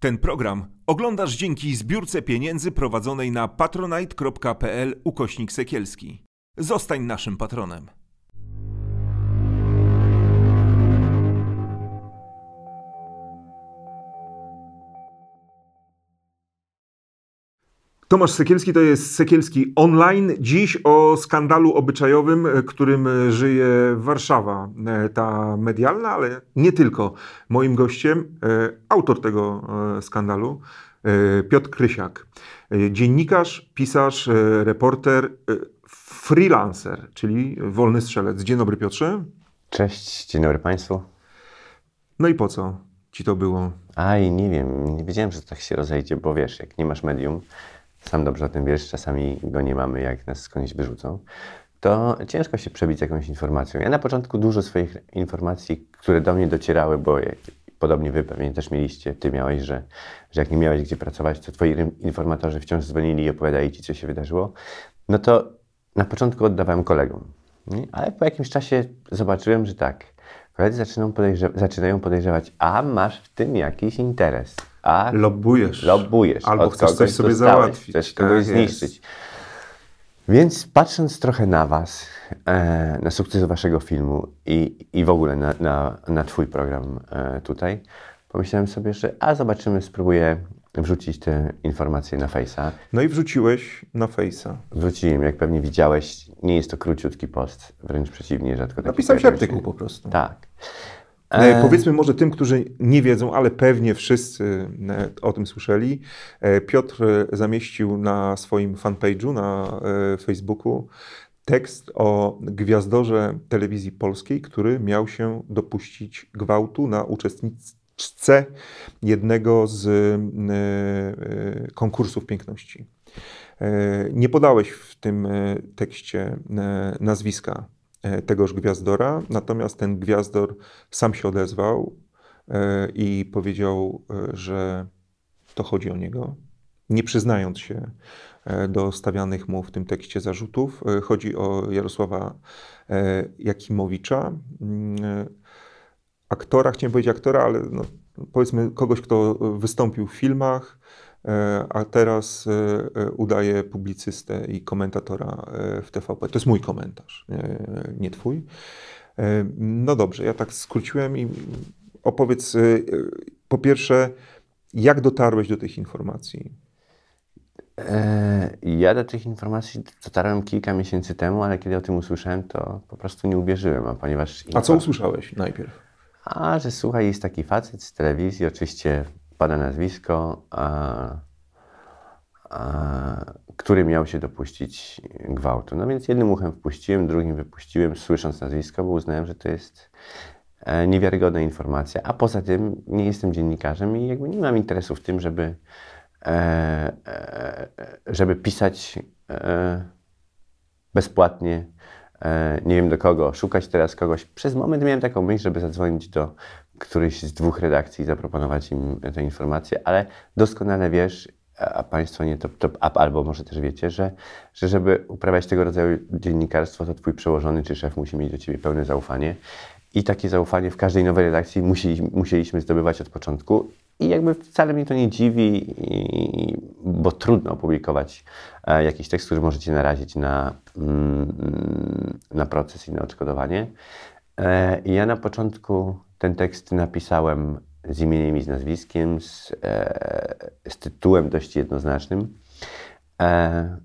Ten program oglądasz dzięki zbiórce pieniędzy prowadzonej na patronite.pl ukośnik sekielski. Zostań naszym patronem. Tomasz Sekielski to jest Sekielski Online. Dziś o skandalu obyczajowym, e, którym e, żyje Warszawa, e, ta medialna, ale nie tylko. Moim gościem autor tego skandalu, Piotr Krysiak. Dziennikarz, pisarz, reporter, freelancer, czyli wolny strzelec. Dzień dobry Piotrze. Cześć, dzień dobry Państwu. No i po co ci to było? Aj, nie wiem, nie wiedziałem, że tak się rozejdzie, bo wiesz, jak nie masz medium, sam dobrze o tym wiesz, czasami go nie mamy, jak nas skądś wyrzucą, to ciężko się przebić jakąś informacją. Ja na początku dużo swoich informacji, które do mnie docierały, bo podobnie wy pewnie też mieliście, ty miałeś, że, że jak nie miałeś gdzie pracować, to twoi informatorzy wciąż dzwonili i opowiadali ci, co się wydarzyło, no to na początku oddawałem kolegom. Nie? Ale po jakimś czasie zobaczyłem, że tak, koledzy zaczynają, podejrze zaczynają podejrzewać, a masz w tym jakiś interes a lobbujesz. lobbujesz Albo chcesz coś sobie załatwić. Chcesz kogoś tak zniszczyć. Jest. Więc patrząc trochę na Was, e, na sukces Waszego filmu i, i w ogóle na, na, na Twój program e, tutaj, pomyślałem sobie, że a zobaczymy, spróbuję wrzucić te informacje na Face'a. No i wrzuciłeś na Face'a. Wrzuciłem, jak pewnie widziałeś, nie jest to króciutki post, wręcz przeciwnie, rzadko taki Napisałeś artykuł po prostu. Tak. E... Powiedzmy może tym, którzy nie wiedzą, ale pewnie wszyscy e, o tym słyszeli. E, Piotr zamieścił na swoim fanpage'u na e, Facebooku tekst o gwiazdorze telewizji polskiej, który miał się dopuścić gwałtu na uczestniczce jednego z konkursów piękności. Nie podałeś w tym tekście nazwiska E, tegoż gwiazdora. Natomiast ten gwiazdor sam się odezwał e, i powiedział, e, że to chodzi o niego, nie przyznając się do stawianych mu w tym tekście zarzutów. Chodzi o Jarosława Jakimowicza, mm, aktora, chciałem powiedzieć aktora, ale no, powiedzmy kogoś, kto wystąpił w filmach, E, a teraz e, e, udaję publicystę i komentatora w TVP. To jest mój komentarz, nie twój. No dobrze, ja tak skróciłem i opowiedz po pierwsze, jak dotarłeś do tych informacji? Ja do tych informacji dotarłem kilka miesięcy temu, ale kiedy o tym usłyszałem, to po prostu nie uwierzyłem, a ponieważ... A co usłyszałeś najpierw? A, że słuchaj, jest taki facet z telewizji, oczywiście pada nazwisko, a, a, który miał się dopuścić gwałtu. No więc jednym uchem wpuściłem, drugim wypuściłem, słysząc nazwisko, bo uznałem, że to jest e, niewiarygodna informacja. A poza tym nie jestem dziennikarzem i jakby nie mam interesu w tym, żeby, e, e, żeby pisać bezpłatnie nie wiem do kogo, szukać teraz kogoś. Przez moment miałem taką myśl, żeby zadzwonić do któryś z dwóch redakcji zaproponować im te informacje, ale doskonale wiesz, a Państwo nie to, to albo może też wiecie, że, że żeby uprawiać tego rodzaju dziennikarstwo, to Twój przełożony czy szef musi mieć do Ciebie pełne zaufanie. I takie zaufanie w każdej nowej redakcji musi, musieliśmy zdobywać od początku. I jakby wcale mnie to nie dziwi, i, bo trudno opublikować e, jakiś tekst, który możecie narazić na, mm, na proces i na odszkodowanie. E, ja na początku ten tekst napisałem z imieniem i z nazwiskiem, z, e, z tytułem dość jednoznacznym. E,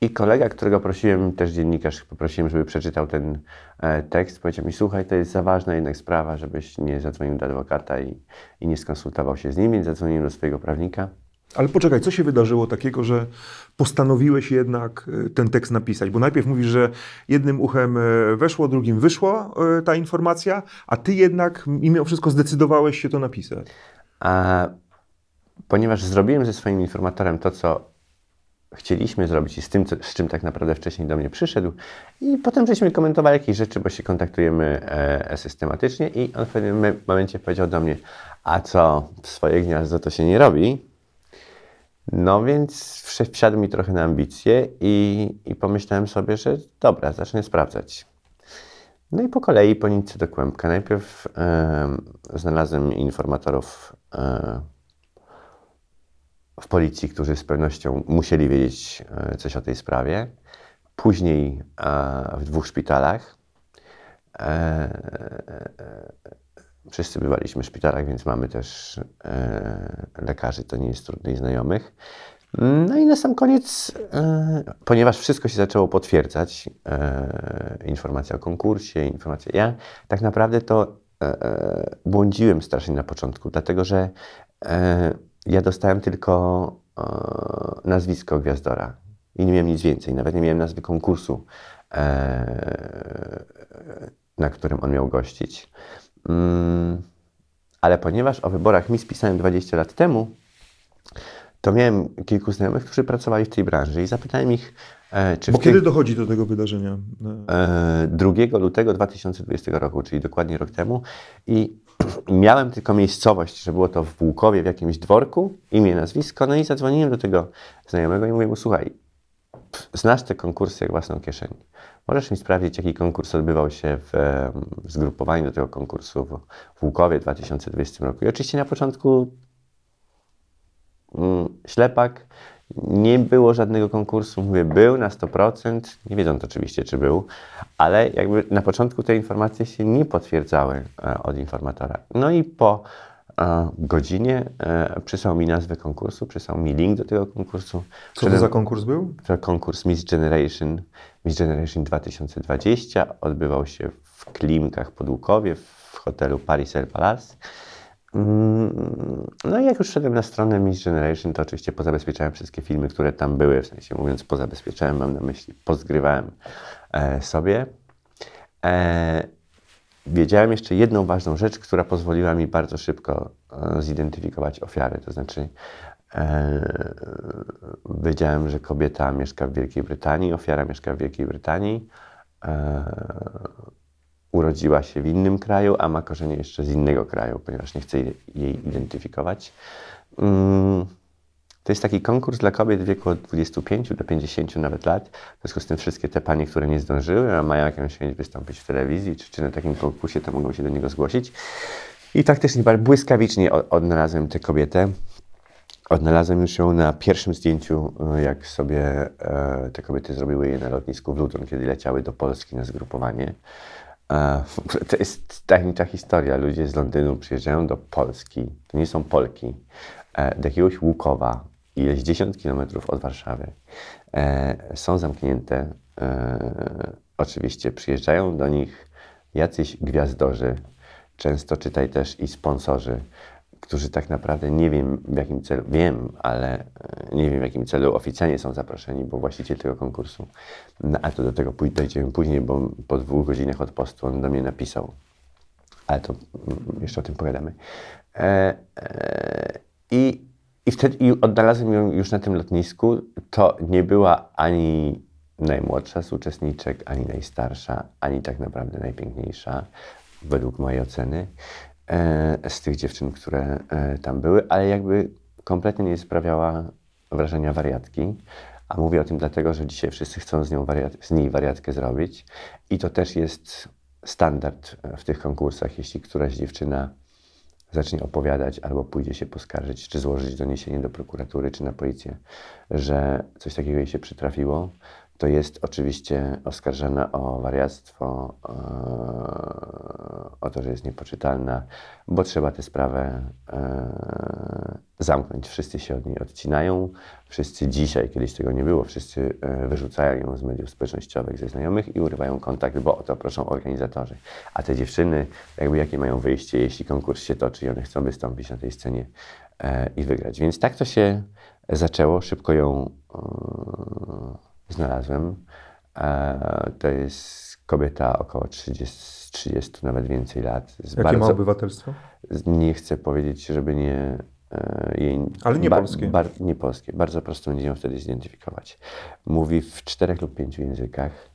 I kolega, którego prosiłem, też dziennikarz, poprosiłem, żeby przeczytał ten e, tekst, powiedział mi: Słuchaj, to jest za ważna jednak sprawa, żebyś nie zadzwonił do adwokata i, i nie skonsultował się z nim, więc zadzwoniłem do swojego prawnika. Ale poczekaj, co się wydarzyło takiego, że postanowiłeś jednak e, ten tekst napisać? Bo najpierw mówisz, że jednym uchem e, weszło, drugim wyszła e, ta informacja, a ty jednak mimo wszystko zdecydowałeś się to napisać. A, ponieważ zrobiłem ze swoim informatorem to, co chcieliśmy zrobić i z tym, co, z czym tak naprawdę wcześniej do mnie przyszedł. I potem żeśmy komentowali jakieś rzeczy, bo się kontaktujemy e, systematycznie i on w pewnym momencie powiedział do mnie, a co, w swoje gniazdo to się nie robi. No więc wsiadł mi trochę na ambicje i, i pomyślałem sobie, że dobra, zacznę sprawdzać. No i po kolei po nitce do kłębka. Najpierw e, znalazłem informatorów e, w policji, którzy z pewnością musieli wiedzieć e, coś o tej sprawie. Później e, w dwóch szpitalach. E, wszyscy bywaliśmy w szpitalach, więc mamy też lekarzy, to nie jest trudno i znajomych. No i na sam koniec, e, ponieważ wszystko się zaczęło potwierdzać, e, informacja o konkursie, informacja. Ja tak naprawdę to e, błądziłem strasznie na początku, dlatego że ja dostałem tylko nazwisko gwiazdora i nie miałem nic więcej, nawet nie miałem nazwy konkursu, na którym on miał gościć. Mm, ale ponieważ o wyborach mi spisałem 20 lat temu, to miałem kilku znajomych, którzy pracowali w tej branży i zapytałem ich, e, czy Bo kiedy dochodzi do tego wydarzenia? E, 2 lutego 2020 roku, czyli dokładnie rok temu. I miałem tylko miejscowość, że było to w Łukowie, w jakimś dworku, imię, nazwisko, no i zadzwoniłem do tego znajomego i mówię mu, słuchaj, znasz te konkursy jak własną kieszeń. Możesz mi sprawdzić, jaki konkurs odbywał się w, w zgrupowaniu do tego konkursu w, Łukowie w 2020 roku. I oczywiście na początku Mm, ślepak. Nie było żadnego konkursu, mówię, był na 100%, nie wiedząc oczywiście, czy był, ale jakby na początku te informacje się nie potwierdzały e, od informatora. No i po e, godzinie e, przysłał mi nazwę konkursu, przysłał mi link do tego konkursu. Co to za konkurs był? To konkurs Miss Generation, Miss Generation 2020. Odbywał się w Klimkach pod Łukowie, w hotelu Paris Air Palace. Mm, no i jak już szedłem na stronę Miss Generation, to oczywiście pozabezpieczałem wszystkie filmy, które tam były, w sensie mówiąc pozabezpieczałem, mam na myśli, pozgrywałem e, sobie. Wiedziałem jeszcze jedną ważną rzecz, która pozwoliła mi bardzo szybko e, zidentyfikować ofiarę, to znaczy e, wiedziałem, że kobieta mieszka w Wielkiej Brytanii, ofiara mieszka w Wielkiej Brytanii. E, urodziła się w innym kraju, a ma korzenie jeszcze z innego kraju, ponieważ nie chcę jej identyfikować. Mm, to jest taki konkurs dla kobiet w wieku od 25 do 50 nawet lat. W związku z tym wszystkie te panie, które nie zdążyły, a mają jakąś chęć wystąpić w telewizji czy, czy na takim konkursie, to mogą się do niego zgłosić. I faktycznie błyskawicznie odnalazłem tę kobietę. Odnalazłem już ją na pierwszym zdjęciu, e, jak sobie e, te kobiety zrobiły je na lotnisku w Luton, kiedy leciały do Polski na zgrupowanie. To jest tajemnicza historia. Ludzie z Londynu przyjeżdżają do Polski, to nie są Polki, e, do jakiegoś Łukowa, ileś 10 kilometrów od Warszawy. E, są zamknięte. E, oczywiście przyjeżdżają do nich jacyś gwiazdorzy, często czytaj też i sponsorzy, którzy tak naprawdę nie wiem w jakim celu, wiem, ale e, nie wiem w jakim celu oficjalnie są zaproszeni, bo właściciel tego konkursu, no, a to do tego dojdziemy później, bo po dwóch godzinach od postu on do mnie napisał, ale to mm, jeszcze o tym pogadamy. E, e, I i wtedy i odnalazłem ją już na tym lotnisku. To nie była ani najmłodsza z uczestniczek, ani najstarsza, ani tak naprawdę najpiękniejsza, według mojej oceny. E, z tych dziewczyn, które e, tam były, ale jakby kompletnie nie sprawiała wrażenia wariatki. A mówię o tym dlatego, że dzisiaj wszyscy chcą z, nią wariat, z niej wariatkę zrobić. I to też jest standard w tych konkursach. Jeśli któraś dziewczyna zacznie opowiadać albo pójdzie się poskarżyć, czy złożyć doniesienie do prokuratury, czy na policję, że coś takiego jej się przytrafiło, to jest oczywiście oskarżana o wariactwo, e, o to, że jest niepoczytalna, bo trzeba tę sprawę e, zamknąć. Wszyscy się od niej odcinają, wszyscy dzisiaj, kiedyś tego nie było, wszyscy e, wyrzucają ją z mediów społecznościowych, ze znajomych i urywają kontakt, bo o to proszą organizatorzy. A te dziewczyny, jakby jakie mają wyjście, jeśli konkurs się toczy i one chcą wystąpić na tej scenie i wygrać. Więc tak to się zaczęło, szybko ją znalazłem. E, to jest kobieta około 30, 30 nawet więcej lat. Z Jakie bardzo, ma obywatelstwo? Nie chcę powiedzieć, żeby nie e, jej... Ale nie polskie. Bar, nie polskie. Bardzo prosto będzie ją wtedy zidentyfikować. Mówi w czterech lub pięciu językach.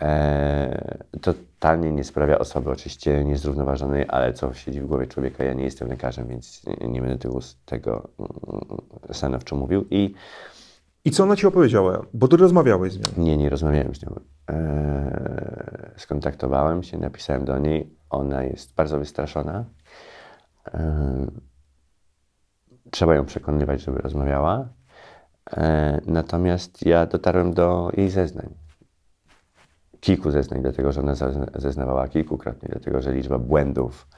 E, totalnie nie sprawia osoby oczywiście niezrównoważonej, ale co siedzi w głowie człowieka. Ja nie jestem lekarzem, więc nie będę tego, tego mm, stanowczo mówił. I i co ona ci opowiedziała? Bo ty rozmawiałeś z nią. Nie, nie rozmawiałem z nią. Eee, skontaktowałem się, napisałem do niej. Ona jest bardzo wystraszona. E, trzeba ją przekonywać, żeby rozmawiała. E, natomiast ja dotarłem do jej zeznań. Kilku zeznań, dlatego że ona zeznawała kilkukrotnie, dlatego że liczba błędów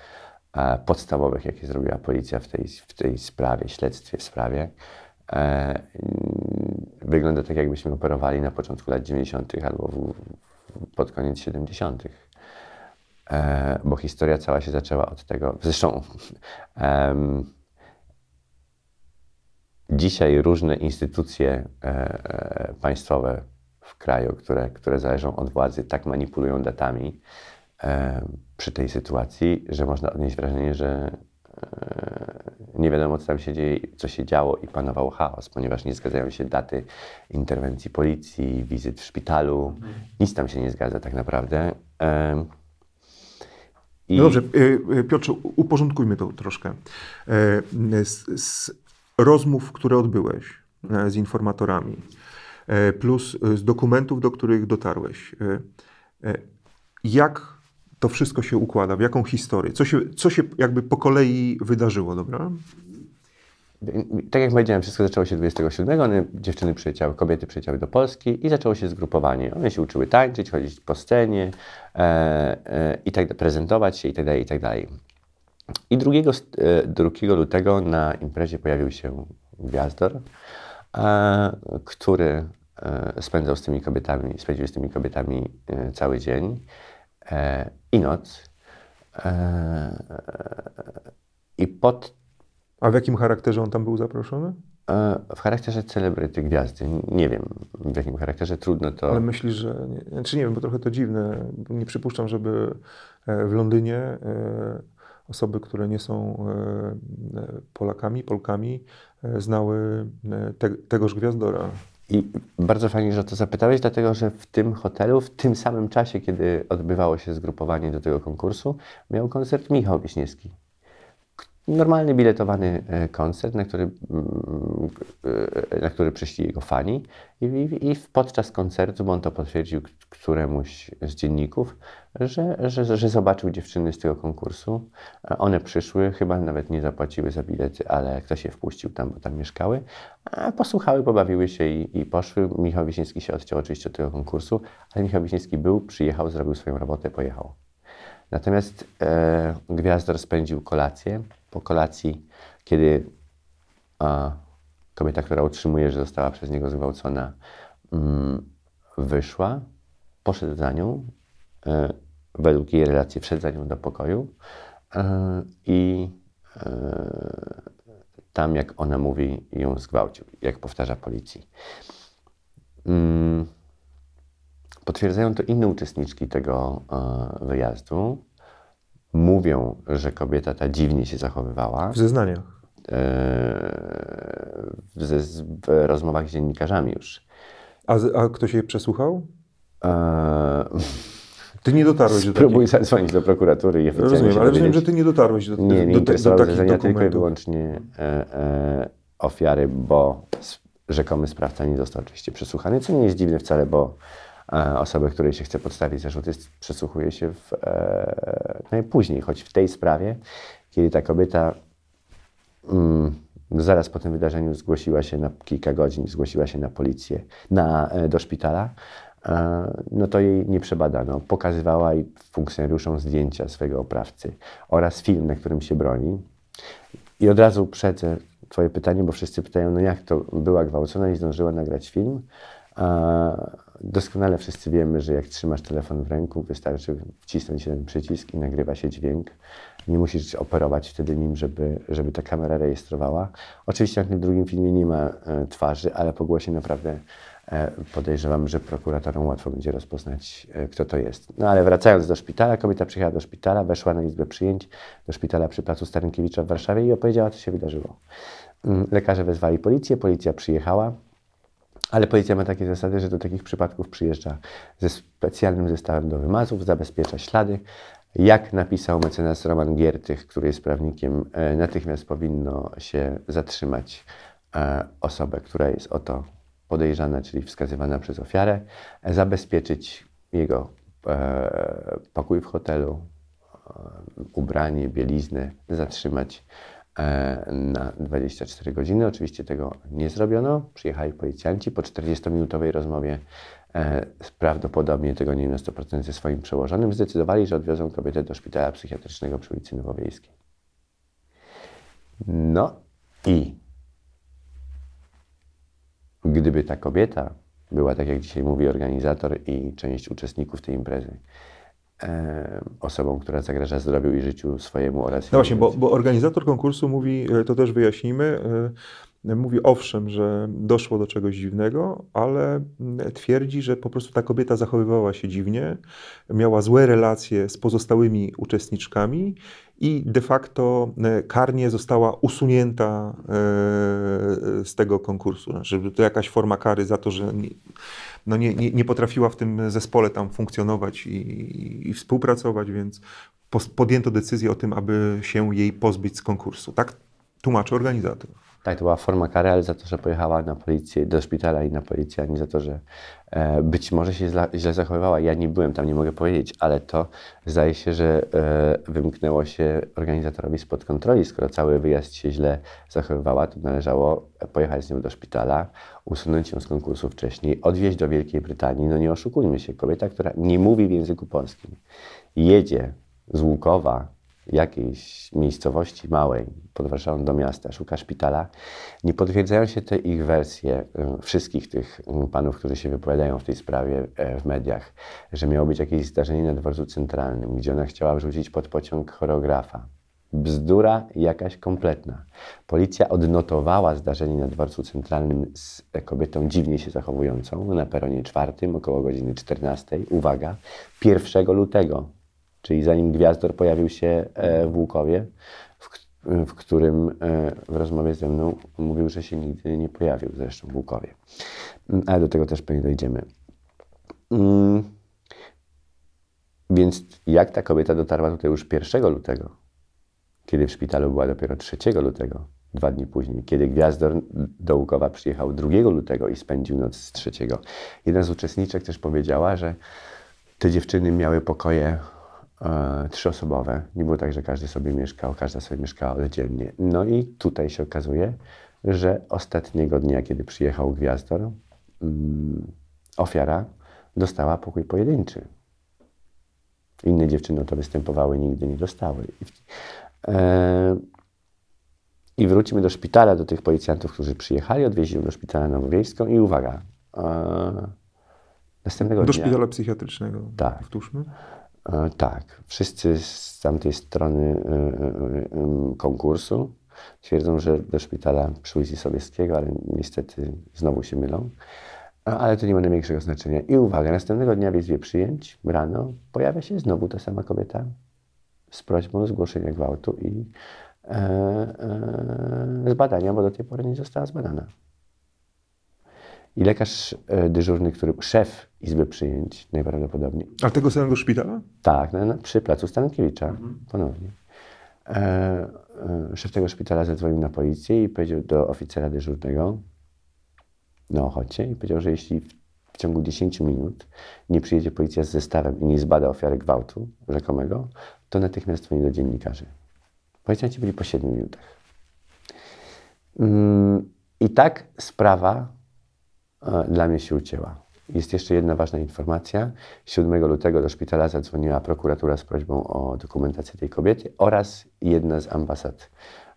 e, podstawowych, jakie zrobiła policja w tej, w tej sprawie, śledztwie sprawie, wygląda tak, jakbyśmy operowali na początku lat 90. albo w, pod koniec 70. E, bo historia cała się zaczęła od tego. Zresztą Dzisiaj różne instytucje e, e, państwowe w kraju, które, które zależą od władzy, tak manipulują datami e, przy tej sytuacji, że można odnieść wrażenie, że nie wiadomo, co tam się dzieje, co się działo i panował chaos, ponieważ nie zgadzają się daty interwencji policji, wizyt w szpitalu. Nic tam się nie zgadza tak naprawdę. I... No dobrze, Piotrze, uporządkujmy to troszkę. Z, z rozmów, które odbyłeś e, z informatorami, e, plus e, z dokumentów, do których dotarłeś. Jak to wszystko się układa, w jaką historię? Co się, co się jakby po kolei wydarzyło, dobra? Tak jak powiedziałem, wszystko zaczęło się 27. One, dziewczyny przyleciały, kobiety przyleciały do Polski i zaczęło się zgrupowanie. One się uczyły tańczyć, chodzić po scenie e, e, i tak prezentować się i tak dalej, i tak dalej. I 2, 2 e, lutego na imprezie pojawił się Gwiazdor, e, który e, spędzał z tymi kobietami, spędził z tymi kobietami cały dzień i noc. I pod... A w jakim charakterze on tam był zaproszony? W charakterze celebryty gwiazdy. Nie wiem w jakim charakterze, trudno to. Ale myślisz, że. Nie, znaczy nie wiem, bo trochę to dziwne. Nie przypuszczam, żeby w Londynie osoby, które nie są e, e, Polakami, Polkami, e, znały te, tegoż gwiazdora. I bardzo fajnie, że to zapytałeś, dlatego że w tym hotelu, w tym samym czasie, kiedy odbywało się zgrupowanie do tego konkursu, miał koncert Michał Wiśniewski normalny biletowany e, koncert, na który, mm, e, na który przyszli jego fani I, i, i podczas koncertu, bo on to potwierdził któremuś z dzienników, że, że, że zobaczył dziewczyny z tego konkursu. One przyszły, chyba nawet nie zapłaciły za bilety, ale ktoś je wpuścił tam, bo tam mieszkały. A posłuchały, pobawiły się i, i poszły. Michał Wiśniewski się odciął oczywiście od tego konkursu, ale Michał Wiśniewski był, przyjechał, zrobił swoją robotę, pojechał. Natomiast e, Gwiazdor spędził kolację po kolacji, kiedy a, kobieta, która utrzymuje, że została przez niego zgwałcona, mm, wyszła, poszedł za nią, e, według jej relacji wszedł za nią do pokoju e, i e, tam, jak ona mówi, ją zgwałcił, jak powtarza policji. Mm, potwierdzają to inne uczestniczki tego wyjazdu mówią, że kobieta ta dziwnie się zachowywała. W zeznaniach. E, w, w, rozmowach z dziennikarzami już. A, a ktoś jej przesłuchał? E, ty nie dotarłeś do Spróbuj takich... zadzwonić do prokuratury i oficjalnie Rozumiem, ale rozumiem, że ty nie dotarłeś do, nie, do, do, do takich tylko i wyłącznie e, e, ofiary, bo rzekomy sprawca nie został oczywiście przesłuchany, co nie jest dziwne wcale, bo E, osoby, której się chce podstawić zarzut, jest, przesłuchuje się w, e, najpóźniej, choć w tej sprawie, kiedy ta kobieta mm, zaraz po tym wydarzeniu zgłosiła się na kilka godzin, zgłosiła się na policję, na, e, do szpitala, no to jej nie przebadano. Pokazywała i funkcjonariuszom zdjęcia swojego oprawcy oraz film, na którym się broni. I od razu przedzę Twoje pytanie, bo wszyscy pytają, no jak to była gwałcona i zdążyła nagrać film. Doskonale wszyscy wiemy, że jak trzymasz telefon w ręku, wystarczy wcisnąć jeden przycisk i nagrywa się dźwięk. Nie musisz operować wtedy nim, żeby, żeby ta kamera rejestrowała. Oczywiście jak w drugim filmie nie ma e, twarzy, ale po głosie naprawdę e, podejrzewam, że prokuratorom łatwo będzie rozpoznać, e, kto to jest. No ale wracając do szpitala, kobieta przyjechała do szpitala, weszła na izbę przyjęć do szpitala przy placu Starynkiewicza w Warszawie i opowiedziała, co się wydarzyło. Mm, lekarze wezwali policję, policja przyjechała. Ale policja ma takie zasady, że do takich przypadków przyjeżdża ze specjalnym zestawem do wymazów, zabezpiecza ślady. Jak napisał mecenas Roman Giertych, który jest prawnikiem, e, natychmiast powinno się zatrzymać e, osobę, która jest o to podejrzana, czyli wskazywana przez ofiarę, zabezpieczyć jego e, pokój w hotelu, e, ubranie, bieliznę zatrzymać e, na 24 godziny. Oczywiście tego nie zrobiono. Przyjechali policjanci po 40-minutowej rozmowie e, prawdopodobnie tego nie na 100% ze swoim przełożonym, zdecydowali, że odwiozą kobietę do szpitala psychiatrycznego przy ulicy Nowowiejskiej. No i gdyby ta kobieta była, tak jak dzisiaj mówi organizator i część uczestników tej imprezy, e, osobą, która zagraża zdrowiu i życiu swojemu oraz. No właśnie, bo, bo organizator konkursu mówi, e, to też wyjaśnimy, e, mówi owszem, że doszło do czegoś dziwnego, ale mm, twierdzi, że po prostu ta kobieta zachowywała się dziwnie, miała złe relacje z pozostałymi uczestniczkami i de facto e, karnie została usunięta e, z tego konkursu. Znaczy, to jakaś forma kary za to, że nie, no nie, nie, nie potrafiła w tym zespole tam funkcjonować i, i współpracować, więc podjęto decyzję o tym, aby się jej pozbyć z konkursu. Tak tłumaczy organizator. Tak, to była forma kary, ale za to, że pojechała na policję, do szpitala i na policję, a nie za to, że e, być może się źle zachowywała. Ja nie byłem tam, nie mogę powiedzieć, ale to zdaje się, że e, wymknęło się organizatorowi spod kontroli. Skoro cały wyjazd się źle zachowywała, to należało pojechać z nią do szpitala, usunąć ją z konkursu wcześniej, odwieźć do Wielkiej Brytanii. No nie oszukujmy się, kobieta, która nie mówi w języku polskim, jedzie z Łukowa jakiejś miejscowości małej pod Warszawą do miasta, szuka szpitala, nie potwierdzają się te ich wersje, wszystkich tych panów, którzy się wypowiadają w tej sprawie e, w mediach, że miało być jakieś zdarzenie na dworcu centralnym, gdzie ona chciała wrzucić pod pociąg choreografa. Bzdura jakaś kompletna. Policja odnotowała zdarzenie na dworcu centralnym z kobietą dziwnie się zachowującą na peronie czwartym około godziny 14. Uwaga, 1 lutego czyli zanim Gwiazdor pojawił się e, w Łukowie, w, którym e, w rozmowie ze mną mówił, że się nigdy nie pojawił zresztą w Łukowie. Mm, ale do tego też pewnie dojdziemy. Mm. Więc jak ta kobieta dotarła tutaj już 1 lutego, kiedy w szpitalu była dopiero 3 lutego, dwa dni później, kiedy Gwiazdor do Łukowa przyjechał 2 lutego i spędził noc z 3. Jedna z uczestniczek też powiedziała, że te dziewczyny miały pokoje e, trzyosobowe. Nie było tak, że każdy sobie mieszkał, każda sobie mieszkała oddzielnie. No i tutaj się okazuje, że ostatniego dnia, kiedy przyjechał Gwiazdor, mm, ofiara dostała pokój pojedynczy. Inne dziewczyny o to występowały, nigdy nie dostały. E, I wrócimy do szpitala, do tych policjantów, którzy przyjechali, odwieźli do szpitala Nowowiejską i uwaga, e, następnego do dnia... Do szpitala psychiatrycznego, tak. powtórzmy. E, tak, wszyscy z tamtej strony e, e, konkursu twierdzą, że do szpitala przy ulicy Sobieskiego, ale niestety znowu się mylą. Ale to nie ma najmniejszego znaczenia. I uwaga, następnego dnia w izbie przyjęć rano pojawia się znowu ta sama kobieta z prośbą o zgłoszenia gwałtu i e, e, zbadania, bo do tej pory nie została zbadana. I lekarz e, dyżurny, który, szef Izby Przyjęć najprawdopodobniej. A tego samego szpitala? Tak, na, na, przy placu Stankiewicza, mhm. ponownie. E, e, szef tego szpitala zadzwonił na policję i powiedział do oficera dyżurnego na Ochocie i powiedział, że jeśli w, w ciągu 10 minut nie przyjedzie policja z zestawem i nie zbada ofiary gwałtu rzekomego, to natychmiast dzwoni do dziennikarzy. Policjanci byli po 7 minutach. Mm, I tak sprawa dla mnie się ucięła. Jest jeszcze jedna ważna informacja. 7 lutego do szpitala zadzwoniła prokuratura z prośbą o dokumentację tej kobiety oraz jedna z ambasad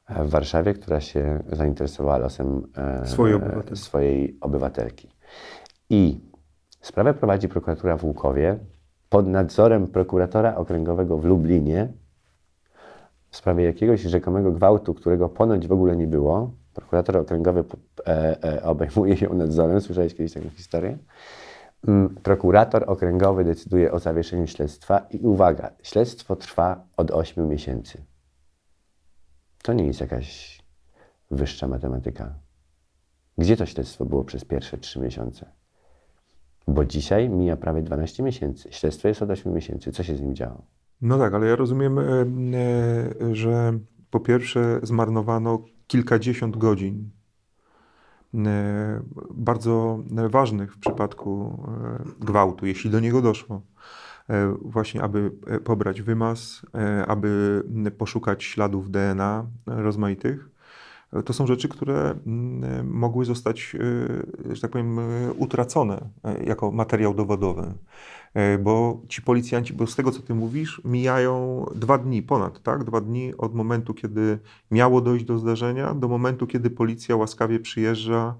w Warszawie, która się zainteresowała losem e, swojej, obywatelki. swojej obywatelki. I sprawę prowadzi prokuratura w Łukowie pod nadzorem prokuratora okręgowego w Lublinie w sprawie jakiegoś rzekomego gwałtu, którego ponoć w ogóle nie było, prokurator okręgowy e, e, obejmuje ją nadzorem. Słyszałeś kiedyś taką historię? Mm, prokurator okręgowy decyduje o zawieszeniu śledztwa i uwaga, śledztwo trwa od 8 miesięcy. To nie jest jakaś wyższa matematyka. Gdzie to śledztwo było przez pierwsze 3 miesiące? Bo dzisiaj mija prawie 12 miesięcy. Śledztwo jest od 8 miesięcy. Co się z nim działo? No tak, ale ja rozumiem, e, że po pierwsze zmarnowano kilkadziesiąt godzin, e, bardzo ważnych w przypadku e, gwałtu, jeśli do niego doszło. właśnie aby pobrać wymaz, aby poszukać śladów DNA rozmaitych. To są rzeczy, które mm, mogły zostać, że tak powiem, utracone jako materiał dowodowy. E, bo ci policjanci, bo z tego co ty mówisz, mijają dwa dni ponad, tak? Dwa dni od momentu, kiedy miało dojść do zdarzenia, do momentu, kiedy policja łaskawie przyjeżdża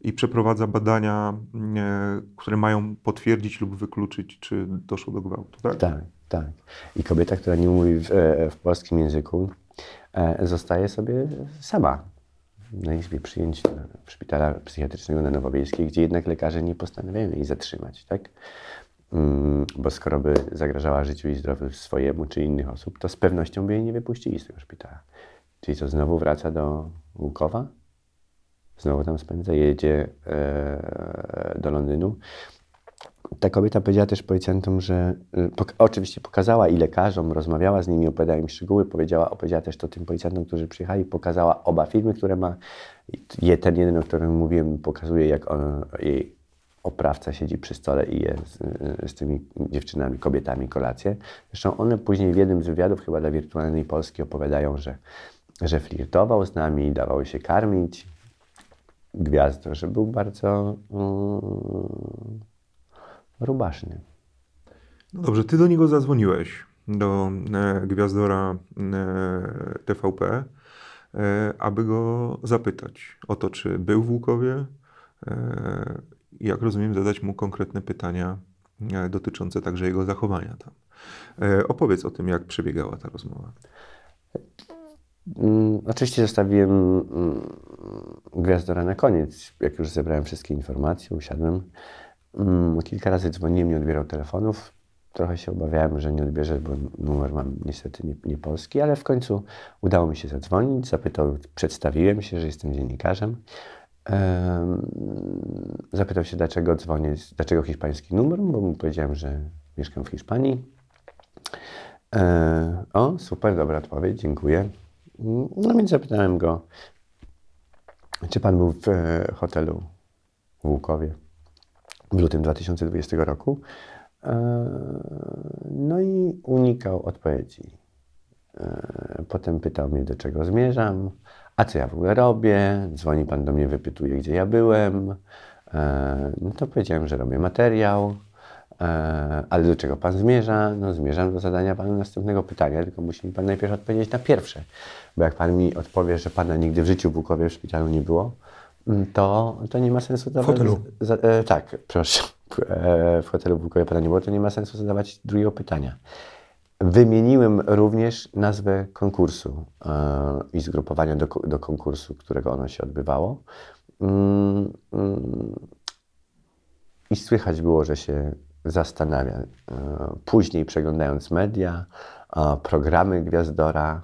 i przeprowadza badania, e, które mają potwierdzić lub wykluczyć, czy doszło do gwałtu, tak? Tak, tak. I kobieta, która nie mówi w, e, w polskim języku, zostaje sobie sama na izbie przyjęć szpitala psychiatrycznego na Nowowiejskiej, gdzie jednak lekarze nie postanawiają jej zatrzymać, tak? Mm, bo skoro by zagrażała życiu i zdrowiu swojemu czy innych osób, to z pewnością by jej nie wypuścili z tego szpitala. Czyli co, znowu wraca do Łukowa? Znowu tam spędza, jedzie e, do Londynu. Ta kobieta powiedziała też policjantom, że pok oczywiście pokazała i lekarzom, rozmawiała z nimi, opowiadała im szczegóły, powiedziała, opowiedziała też to tym policjantom, którzy przyjechali, pokazała oba filmy, które ma. Je, ten jeden, o którym mówiłem, pokazuje, jak on, jej oprawca siedzi przy stole i je z, z, tymi dziewczynami, kobietami kolację. Zresztą one później w jednym z wywiadów, chyba dla Wirtualnej Polski, opowiadają, że, że flirtował z nami, dawał się karmić. Gwiazdo, że był bardzo um, rubaszny. No dobrze, ty do niego zadzwoniłeś, do e, gwiazdora e, TVP, e, aby go zapytać o to, czy był w Łukowie, e, jak rozumiem, zadać mu konkretne pytania e, dotyczące także jego zachowania tam. E, opowiedz o tym, jak przebiegała ta rozmowa. Mm, oczywiście zostawiłem mm, Gwiazdora na koniec. Jak już zebrałem wszystkie informacje, usiadłem. Mm, kilka razy dzwoniłem, nie odbierał telefonów. Trochę się obawiałem, że nie odbierze, bo numer mam niestety nie, nie polski, ale w końcu udało mi się zadzwonić. Zapytał, przedstawiłem się, że jestem dziennikarzem. Zapytał się, dlaczego dzwonię, dlaczego hiszpański numer, bo mu powiedziałem, że mieszkam w Hiszpanii. E, o, super, dobra odpowiedź, dziękuję. No więc zapytałem go, czy pan był w e, hotelu w Łukowie w lutym 2020 roku. E, no i unikał odpowiedzi. Potem pytał mnie, do czego zmierzam a co ja w ogóle robię? Dzwoni pan do mnie, wypytuje, gdzie ja byłem. E, no to powiedziałem, że robię materiał. E, ale do czego pan zmierza? No zmierzam do zadania panu następnego pytania, tylko musi mi pan najpierw odpowiedzieć na pierwsze. Bo jak pan mi odpowie, że pana nigdy w życiu w Bukowie w szpitalu nie było, to, to nie ma sensu dawać... W hotelu? Za, e, tak, proszę. E, w hotelu w Bukowie pana nie było, to nie ma sensu zadawać drugiego pytania. Wymieniłem również nazwę konkursu e, i zgrupowania do, do konkursu, którego ono się odbywało. Mm, mm, I słychać było, że się zastanawia. E, później przeglądając media, programy Gwiazdora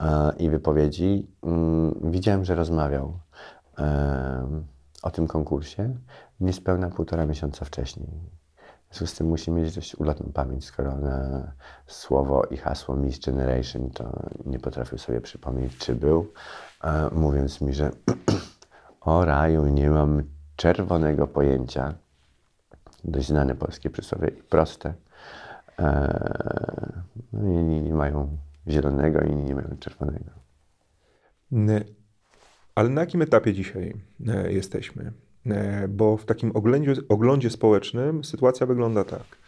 e, i wypowiedzi, mm, widziałem, że rozmawiał o tym konkursie niespełna półtora miesiąca wcześniej. W związku z tym musi mieć dość ulotną pamięć, skoro na słowo i hasło Miss Generation to nie potrafił sobie przypomnieć, czy był, mówiąc mi, że o raju nie mam czerwonego pojęcia. Dość znane polskie przysłowie i proste. E, no inni nie mają zielonego, inni nie mają czerwonego. Ale na jakim etapie dzisiaj e, jesteśmy? E, bo w takim oglądzie, społecznym sytuacja wygląda tak.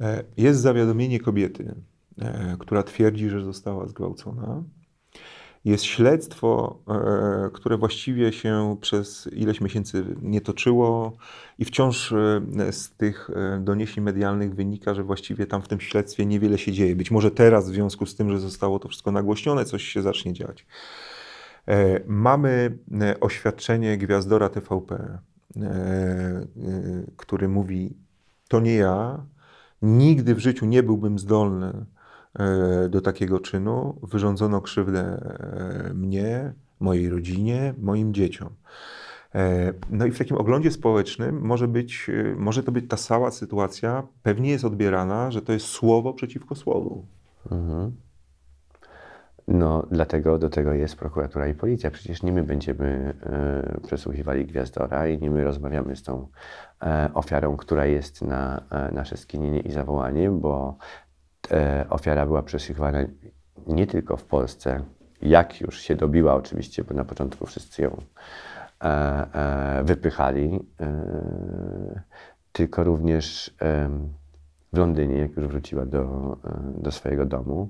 E, jest zawiadomienie kobiety, która twierdzi, że została zgwałcona. Jest śledztwo, które właściwie się przez ileś miesięcy nie toczyło, i wciąż z tych doniesień medialnych wynika, że właściwie tam w tym śledztwie niewiele się dzieje. Być może teraz, w związku z tym, że zostało to wszystko nagłośnione, coś się zacznie dziać. Mamy oświadczenie gwiazdora TVP, E, e, który mówi: To nie ja, nigdy w życiu nie byłbym zdolny e, do takiego czynu, wyrządzono krzywdę mnie, mojej rodzinie, moim dzieciom. No i w takim oglądzie społecznym może być, może to być ta cała sytuacja, pewnie jest odbierana, że to jest słowo przeciwko słowu. Mhm. No, dlatego do tego jest prokuratura i policja. Przecież nie my będziemy e, przesłuchiwali Gwiazdora i nie my rozmawiamy z tą e, ofiarą, która jest na e, nasze skinienie i zawołanie, bo e, ofiara była przesłuchiwana nie tylko w Polsce, jak już się dobiła oczywiście, bo na początku wszyscy ją e, e, wypychali, e, tylko również w Londynie, jak już wróciła do, do swojego domu.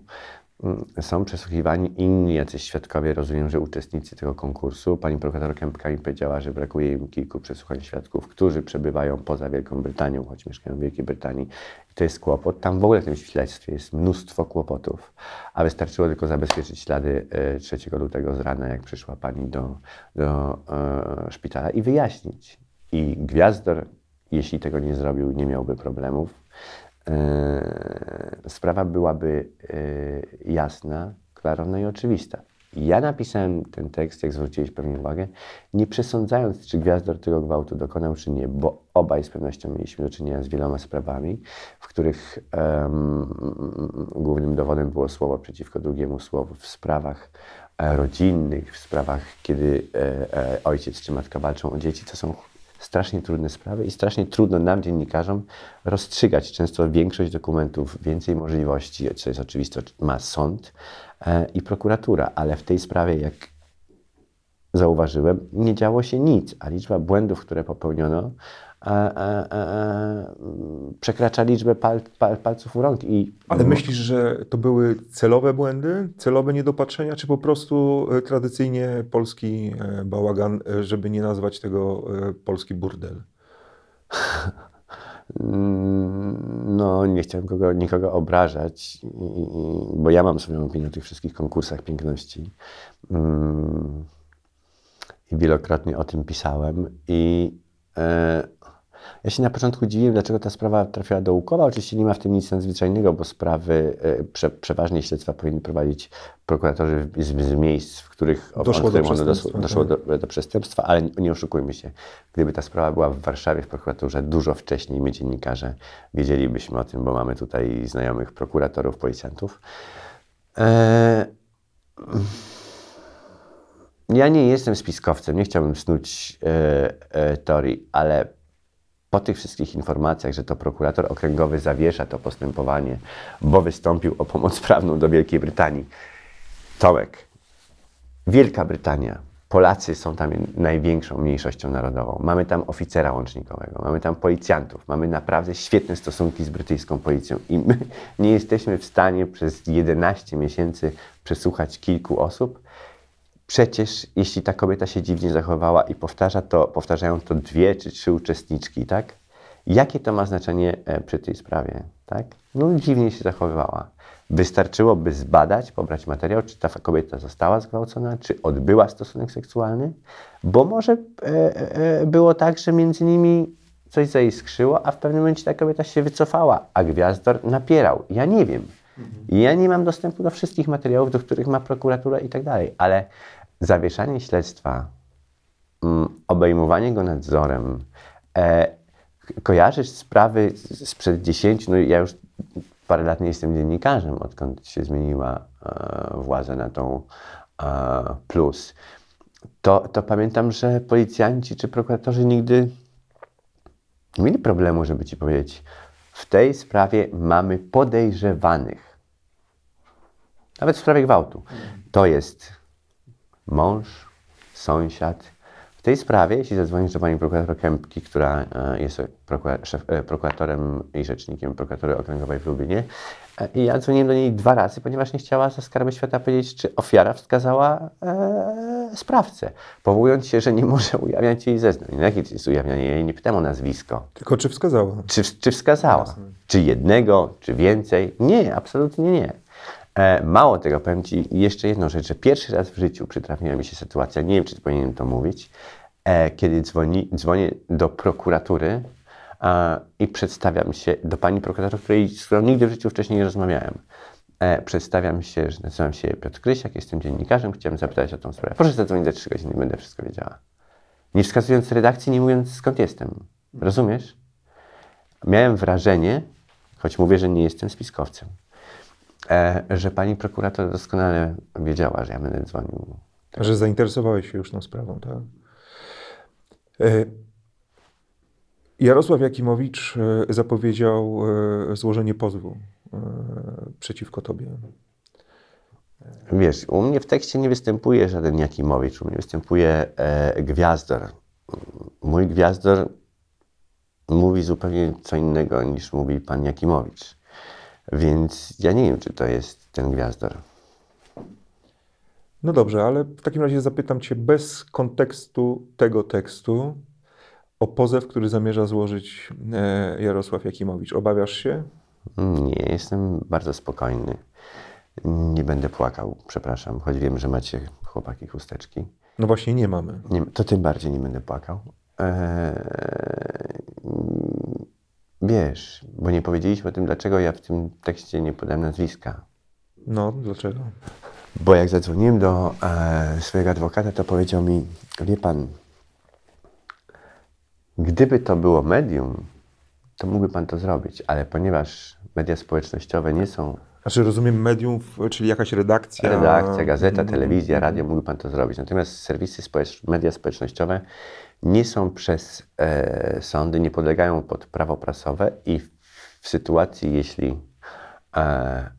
Mm, Są przesłuchiwani inni jacyś świadkowie, rozumiem, że uczestnicy tego konkursu. Pani prokurator Kępka mi powiedziała, że brakuje im kilku przesłuchań świadków, którzy przebywają poza Wielką Brytanią, choć mieszkają w Wielkiej Brytanii. I to jest kłopot. Tam w ogóle w tym śledztwie jest mnóstwo kłopotów, a wystarczyło tylko zabezpieczyć ślady e, 3 lutego z rana, jak przyszła pani do, do e, szpitala i wyjaśnić. I Gwiazdor, jeśli tego nie zrobił, nie miałby problemów. E, sprawa byłaby e, jasna, klarowna i oczywista. Ja napisałem ten tekst, jak zwróciłeś pewnie uwagę, nie przesądzając, czy Gwiazdor tego gwałtu dokonał, czy nie, bo obaj z pewnością mieliśmy do czynienia z wieloma sprawami, w których em, głównym dowodem było słowo przeciwko drugiemu słowu w sprawach e, rodzinnych, w sprawach, kiedy e, e, ojciec czy matka walczą o dzieci. To są strasznie trudne sprawy i strasznie trudno nam, dziennikarzom, rozstrzygać. Często większość dokumentów, więcej możliwości, co jest oczywiste, ma sąd e, i prokuratura, ale w tej sprawie, jak zauważyłem, nie działo się nic, a liczba błędów, które popełniono, przekracza liczbę pal, pal, palców u rąk. I Ale myślisz, że to były celowe błędy, celowe niedopatrzenia, czy po prostu e, tradycyjnie polski e, bałagan, e, żeby nie nazwać tego e, polski burdel? Mm, No, nie chciałem kogo, nikogo obrażać, bo ja mam swoją opinię o tych wszystkich konkursach piękności. Mm, I wielokrotnie o tym pisałem. I e, ja się na początku dziwiłem, dlaczego ta sprawa trafiła do Łukowa. Oczywiście nie ma w tym nic nadzwyczajnego, bo sprawy, e, prze, przeważnie śledztwa powinni prowadzić prokuratorzy z, z miejsc, w których Doszło do przestępstwa, doszło tak. do, do przestępstwa, ale nie, nie oszukujmy się. Gdyby ta sprawa była w Warszawie, w prokuraturze dużo wcześniej, my dziennikarze wiedzielibyśmy o tym, bo mamy tutaj znajomych prokuratorów, policjantów. E, ja nie jestem spiskowcem, nie chciałbym snuć e, e, teorii, ale po tych wszystkich informacjach, że to prokurator okręgowy zawiesza to postępowanie, bo wystąpił o pomoc prawną do Wielkiej Brytanii. Tomek, Wielka Brytania, Polacy są tam największą mniejszością narodową. Mamy tam oficera łącznikowego, mamy tam policjantów, mamy naprawdę świetne stosunki z brytyjską policją i my nie jesteśmy w stanie przez 11 miesięcy przesłuchać kilku osób. Przecież jeśli ta kobieta się dziwnie zachowała i powtarza to, powtarzają to dwie czy trzy uczestniczki, tak? Jakie to ma znaczenie e, przy tej sprawie, tak? No dziwnie się zachowywała. Wystarczyłoby zbadać, pobrać materiał, czy ta kobieta została zgwałcona, czy odbyła stosunek seksualny, bo może e, e, było tak, że między nimi coś zaiskrzyło, a w pewnym momencie ta kobieta się wycofała, a Gwiazdor napierał. Ja nie wiem. Ja nie mam dostępu do wszystkich materiałów, do których ma prokuratura i tak dalej, ale zawieszanie śledztwa, mm, obejmowanie go nadzorem, e, kojarzysz sprawy sprzed 10, no ja już parę lat nie jestem dziennikarzem, odkąd się zmieniła e, władza na tą e, plus, to, to pamiętam, że policjanci czy prokuratorzy nigdy nie mieli problemu, żeby ci powiedzieć, w tej sprawie mamy podejrzewanych. Nawet w sprawie gwałtu. To jest mąż, sąsiad. W tej sprawie, jeśli zadzwonisz do pani prokurator Kępki, która e, jest prokura- szef, e, prokuratorem i rzecznikiem prokuratury okręgowej w Lublinie, e, i ja dzwoniłem do niej dwa razy, ponieważ nie chciała za skarby świata powiedzieć, czy ofiara wskazała e, sprawcę, powołując się, że nie może ujawniać jej zeznań. No jakie jest ujawnianie? Ja jej nie pytam o nazwisko. Tylko czy wskazała? Czy, czy wskazała? Czy jednego, czy więcej? Nie, absolutnie nie. E, mało tego, powiem Ci jeszcze jedną rzecz, że pierwszy raz w życiu przytrafiła mi się sytuacja, nie wiem, czy powinienem to mówić, e, kiedy dzwoni, dzwonię do prokuratury i przedstawiam się do pani prokurator, której, z którą nigdy w życiu wcześniej nie rozmawiałem. E, przedstawiam się, że nazywam się Piotr Krysiak, jestem dziennikarzem, chciałem zapytać o tą sprawę. Proszę zadzwonić za trzy godziny, będę wszystko wiedziała. Nie wskazując redakcji, nie mówiąc skąd jestem. Rozumiesz? Miałem wrażenie, choć mówię, że nie jestem spiskowcem, że pani prokurator doskonale wiedziała, że ja będę dzwonił. Że zainteresowałeś się już tą sprawą, tak? E, Jarosław Jakimowicz e, zapowiedział e, złożenie pozwu e, przeciwko tobie. Wiesz, u mnie w tekście nie występuje żaden Jakimowicz, u mnie występuje e, Gwiazdor. Mój Gwiazdor mówi zupełnie co innego niż mówi pan Jakimowicz. Więc ja nie wiem, czy to jest ten Gwiazdor. No dobrze, ale w takim razie zapytam Cię bez kontekstu tego tekstu o pozew, który zamierza złożyć e, Jarosław Jakimowicz. Obawiasz się? Nie, jestem bardzo spokojny. Nie będę płakał, przepraszam, choć wiem, że macie chłopaki chusteczki. No właśnie nie mamy. Nie, to tym bardziej nie będę płakał. Eee, wiesz, bo nie powiedzieliśmy o tym, dlaczego ja w tym tekście nie podałem nazwiska. No, dlaczego? Bo jak zadzwoniłem do e, swojego adwokata, to powiedział mi, wie pan, gdyby to było medium, to mógłby pan to zrobić, ale ponieważ media społecznościowe nie są Znaczy rozumiem mediów, czyli jakaś redakcja. redakcja, gazeta, telewizja, radio, mógłby pan to zrobić. Natomiast serwisy społecz- media społecznościowe nie są przez e, sądy, nie podlegają pod prawo prasowe i w, w sytuacji, jeśli e,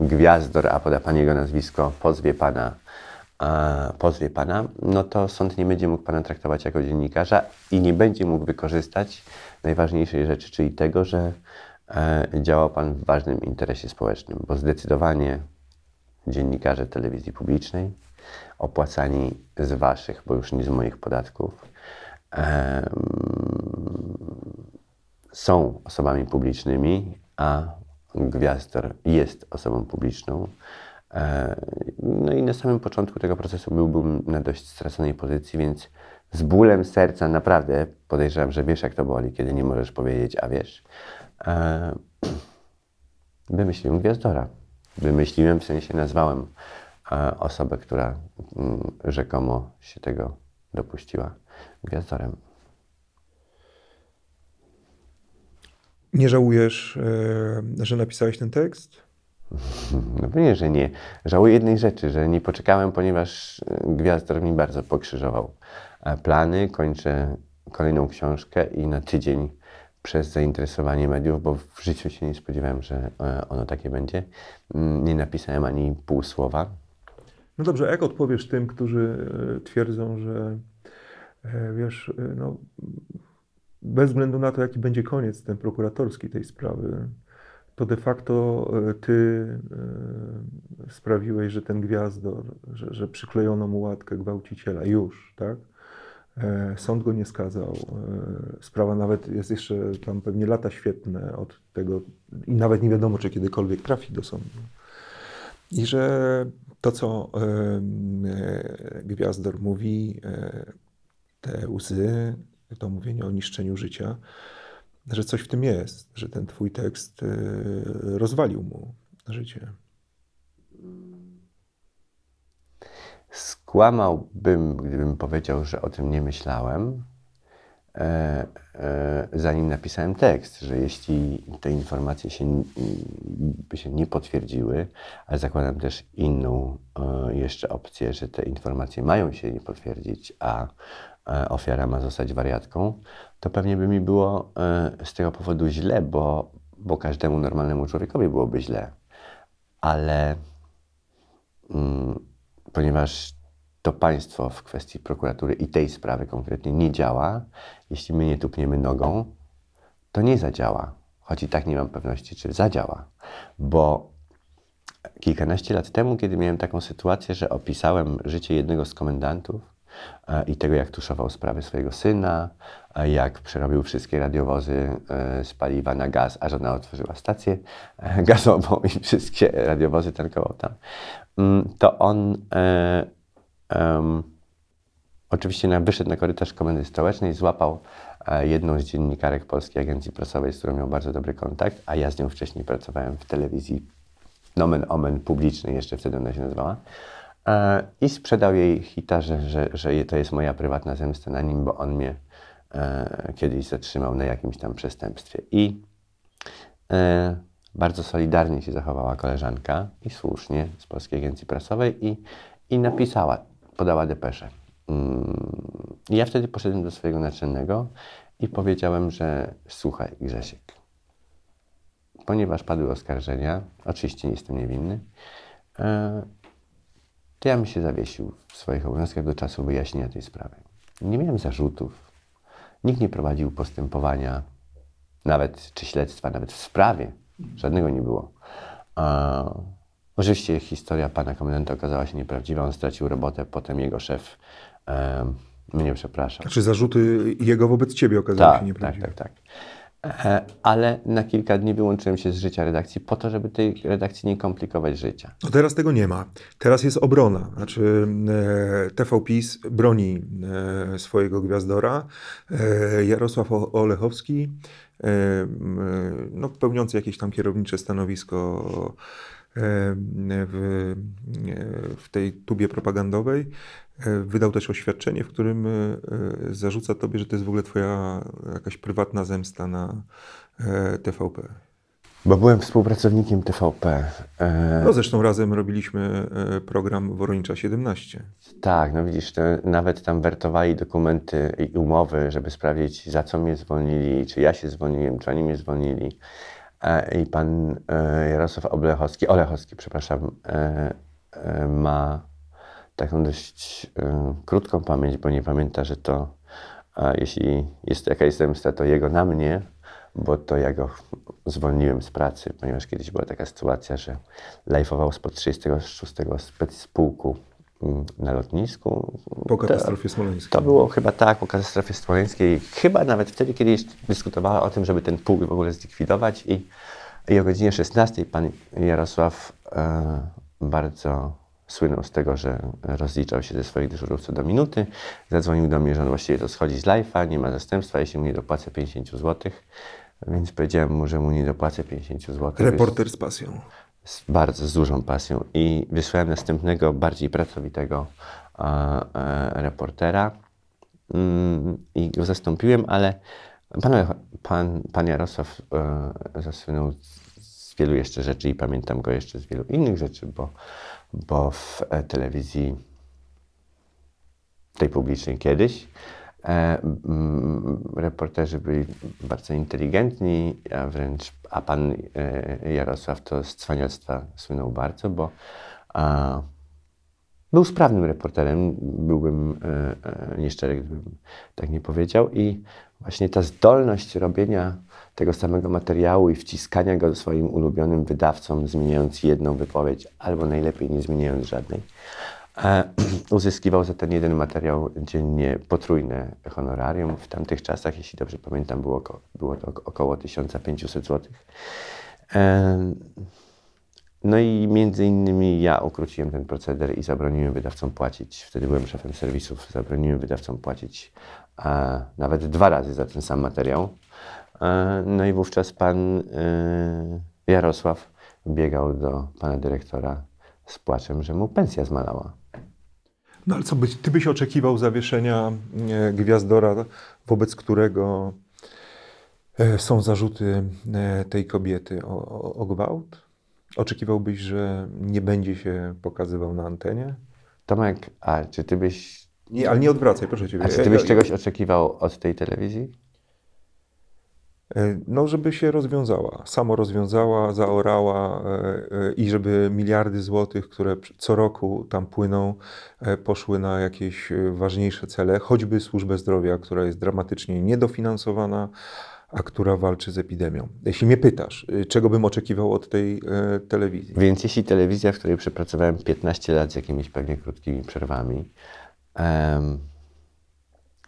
Gwiazdor, a poda pan jego nazwisko, pozwie pana, e, pozwie pana, no to sąd nie będzie mógł pana traktować jako dziennikarza i nie będzie mógł wykorzystać najważniejszej rzeczy, czyli tego, że e, działał pan w ważnym interesie społecznym, bo zdecydowanie dziennikarze telewizji publicznej, opłacani z waszych, bo już nie z moich podatków, są osobami publicznymi, a Gwiazdor jest osobą publiczną. E, No i na samym początku tego procesu byłbym na dość straconej pozycji, więc z bólem serca naprawdę podejrzewam, że wiesz jak to boli, kiedy nie możesz powiedzieć, a wiesz. E, Wymyśliłem Gwiazdora. Wymyśliłem, w sensie nazwałem osobę, która mm, rzekomo się tego dopuściła Gwiazdorem. Nie żałujesz, e, że napisałeś ten tekst? No pewnie, że nie. Żałuję jednej rzeczy, że nie poczekałem, ponieważ e, Gwiazdor mi bardzo pokrzyżował e, plany. Kończę kolejną książkę i na tydzień przez zainteresowanie mediów, bo w życiu się nie spodziewałem, że e, ono takie będzie, mm, nie napisałem ani pół słowa. No dobrze, jak odpowiesz tym, którzy e, twierdzą, że e, wiesz, e, no, bez względu na to, jaki będzie koniec ten prokuratorski tej sprawy, to de facto ty sprawiłeś, że ten gwiazdor, że, że przyklejono mu łatkę gwałciciela już, tak? Sąd go nie skazał. Sprawa nawet jest jeszcze tam pewnie lata świetne od tego i nawet nie wiadomo, czy kiedykolwiek trafi do sądu. I że to, co e, Gwiazdor mówi, e, te łzy, to mówienie o niszczeniu życia, że coś w tym jest, że ten twój tekst e, rozwalił mu życie. Skłamałbym, gdybym powiedział, że o tym nie myślałem, e, e, zanim napisałem tekst, że jeśli te informacje się, by się nie potwierdziły, ale zakładam też inną e, jeszcze opcję, że te informacje mają się nie potwierdzić, a e, ofiara ma zostać wariatką, to pewnie by mi było e, z tego powodu źle, bo, bo każdemu normalnemu człowiekowi byłoby źle. Ale mm, ponieważ to państwo w kwestii prokuratury i tej sprawy konkretnie nie działa, jeśli my nie tupniemy nogą, to nie zadziała. Choć i tak nie mam pewności, czy zadziała. Bo kilkanaście lat temu, kiedy miałem taką sytuację, że opisałem życie jednego z komendantów e, i tego, jak tuszował sprawy swojego syna, a jak przerobił wszystkie radiowozy e, z paliwa na gaz, a żona otworzyła stację e, gazową i wszystkie radiowozy tankował tam, mm, to on em, oczywiście na, wyszedł na korytarz komendy stołecznej, złapał e, jedną z dziennikarek Polskiej Agencji Prasowej, z którą miał bardzo dobry kontakt, a ja z nią wcześniej pracowałem w telewizji nomen omen publicznej, jeszcze wtedy ona się nazywała. E, I sprzedał jej hita, że, że, że to jest moja prywatna zemsta na nim, bo on mnie e, kiedyś zatrzymał na jakimś tam przestępstwie. I Bardzo solidarnie się zachowała koleżanka i słusznie z Polskiej Agencji Prasowej i, i napisała, podała depeszę. Mm, ja wtedy poszedłem do swojego naczelnego i powiedziałem, że słuchaj Grzesiek, ponieważ padły oskarżenia, oczywiście jestem niewinny, e, to ja bym się zawiesił w swoich obowiązkach do czasu wyjaśnienia tej sprawy. Nie miałem zarzutów, nikt nie prowadził postępowania, nawet czy śledztwa, nawet w sprawie. Żadnego nie było. Oczywiście historia pana komendanta okazała się nieprawdziwa, on stracił robotę, potem jego szef e, mnie przepraszał. Znaczy zarzuty jego wobec ciebie okazały Tak, się nieprawdziwe. tak, tak, tak. E, Ale na kilka dni wyłączyłem się z życia redakcji po to, żeby tej redakcji nie komplikować życia. No teraz tego nie ma. Teraz jest obrona. Znaczy e, TV PiS broni e, swojego gwiazdora. E, Jarosław Olechowski, e, m, no, pełniący jakieś tam kierownicze stanowisko e, w, w tej tubie propagandowej, wydał też oświadczenie, w którym e, zarzuca tobie, że to jest w ogóle twoja jakaś prywatna zemsta na e, TVP. Bo byłem współpracownikiem TVP. E, No zresztą razem robiliśmy program Woronicza 17. Tak, no widzisz, to nawet tam wertowali dokumenty i umowy, żeby sprawdzić, za co mnie zwolnili, czy ja się zwolniłem, czy oni mnie zwolnili. I pan e, Jarosław Olechowski, Olechowski, przepraszam, e, e, ma taką dość krótką pamięć, bo nie pamięta, że to, jeśli jest jakaś zemsta, to jego na mnie, bo to ja go zwolniłem z pracy, ponieważ kiedyś była taka sytuacja, że lajfował spod 36 specpułku mm, na lotnisku. Po katastrofie smoleńskiej. To było chyba tak, po katastrofie smoleńskiej. Chyba nawet wtedy, kiedy dyskutowała o tym, żeby ten pułk w ogóle zlikwidować i, i o godzinie 16 pan Jarosław e, bardzo słynął z tego, że rozliczał się ze swoich dyżurów co do minuty. Zadzwonił do mnie, że on właściwie to schodzi z live'a, nie ma zastępstwa, jeśli mu nie dopłacę 50 zł. Więc powiedziałem mu, że mu nie dopłacę 50 zł. Reporter z pasją. Z bardzo z dużą pasją i wysłałem następnego, bardziej pracowitego e, e, reportera mm, i go zastąpiłem, ale pan, pan, pan Jarosław e, zasłynął z- z wielu jeszcze rzeczy i pamiętam go jeszcze z wielu innych rzeczy, bo, bo w e, telewizji tej publicznej kiedyś. E, mm, reporterzy byli bardzo inteligentni, a wręcz, a pan e, Jarosław to z cwaniactwa słynął bardzo, bo a, był sprawnym reporterem, byłbym e, e, nieszczery, gdybym tak nie powiedział. I właśnie ta zdolność robienia tego samego materiału i wciskania go swoim ulubionym wydawcom, zmieniając jedną wypowiedź, albo najlepiej nie zmieniając żadnej, uzyskiwał za ten jeden materiał dziennie potrójne honorarium. W tamtych czasach, jeśli dobrze pamiętam, było, oko- było to około 1500 zł. E, no i między innymi ja ukróciłem ten proceder i zabroniłem wydawcom płacić. Wtedy byłem szefem serwisów, zabroniłem wydawcom płacić e, nawet dwa razy za ten sam materiał. E, no i wówczas pan e, Jarosław biegał do pana dyrektora z płaczem, że mu pensja zmalała. No ale co, byś, ty byś oczekiwał zawieszenia e, gwiazdora, wobec którego e, są zarzuty e, tej kobiety o, o, o gwałt? Oczekiwałbyś, że nie będzie się pokazywał na antenie? Tomek, a czy ty byś, Nie, ale nie odwracaj, proszę cię. a czy ty byś czegoś oczekiwał od tej telewizji? E, No, żeby się rozwiązała, samo rozwiązała, zaorała e, e, i żeby miliardy złotych, które co roku tam płyną, poszły na jakieś ważniejsze cele, choćby służbę zdrowia, która jest dramatycznie niedofinansowana, a która walczy z epidemią. Jeśli mnie pytasz, czego bym oczekiwał od tej telewizji? Więc jeśli telewizja, w której przepracowałem 15 lat z jakimiś pewnie krótkimi przerwami, em,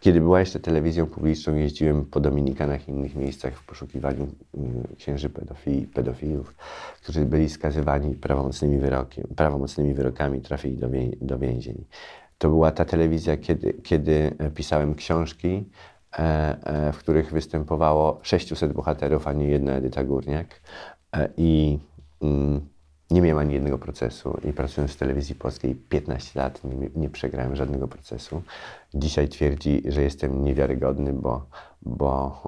kiedy była jeszcze telewizją publiczną, jeździłem po Dominikanach i innych miejscach w poszukiwaniu mm, księży pedofili, pedofilów, którzy byli skazywani prawomocnymi, wyrokiem, prawomocnymi wyrokami, trafili do, wię, do więzień. To była ta telewizja, kiedy, kiedy pisałem książki, e, e, w których występowało 600 bohaterów, a nie jedna Edyta Górniak. E, I mm, nie miałem ani jednego procesu i pracując w telewizji polskiej 15 lat nie, nie przegrałem żadnego procesu. Dzisiaj twierdzi, że jestem niewiarygodny, bo, bo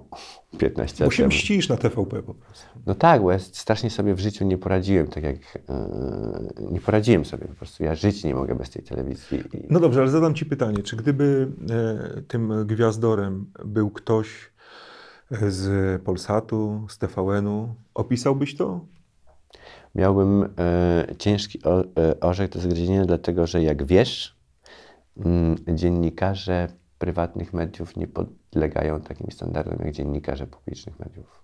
15 Bo lat się temu... mścisz na TVP po prostu. No tak, bo ja strasznie sobie w życiu nie poradziłem, tak jak yy, nie poradziłem sobie po prostu. Ja żyć nie mogę bez tej telewizji. I... No dobrze, ale zadam Ci pytanie, czy gdyby e, tym gwiazdorem był ktoś e, z Polsatu, z TVN-u, opisałbyś to? Miałbym e, ciężki o, e, orzech do zgryzienia, dlatego że jak wiesz, mm, dziennikarze prywatnych mediów nie podlegają takim standardom jak dziennikarze publicznych mediów.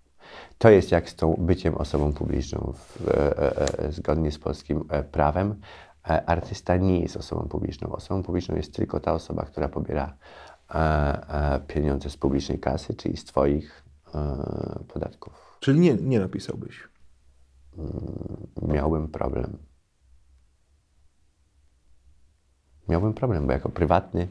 To jest jak z tą byciem osobą publiczną w, e, e, zgodnie z polskim e, prawem. E, Artysta nie jest osobą publiczną. Osobą publiczną jest tylko ta osoba, która pobiera e, e, pieniądze z publicznej kasy, czyli z Twoich e, podatków. Czyli nie, nie napisałbyś. Miałbym problem. Miałbym problem, bo jako prywatny,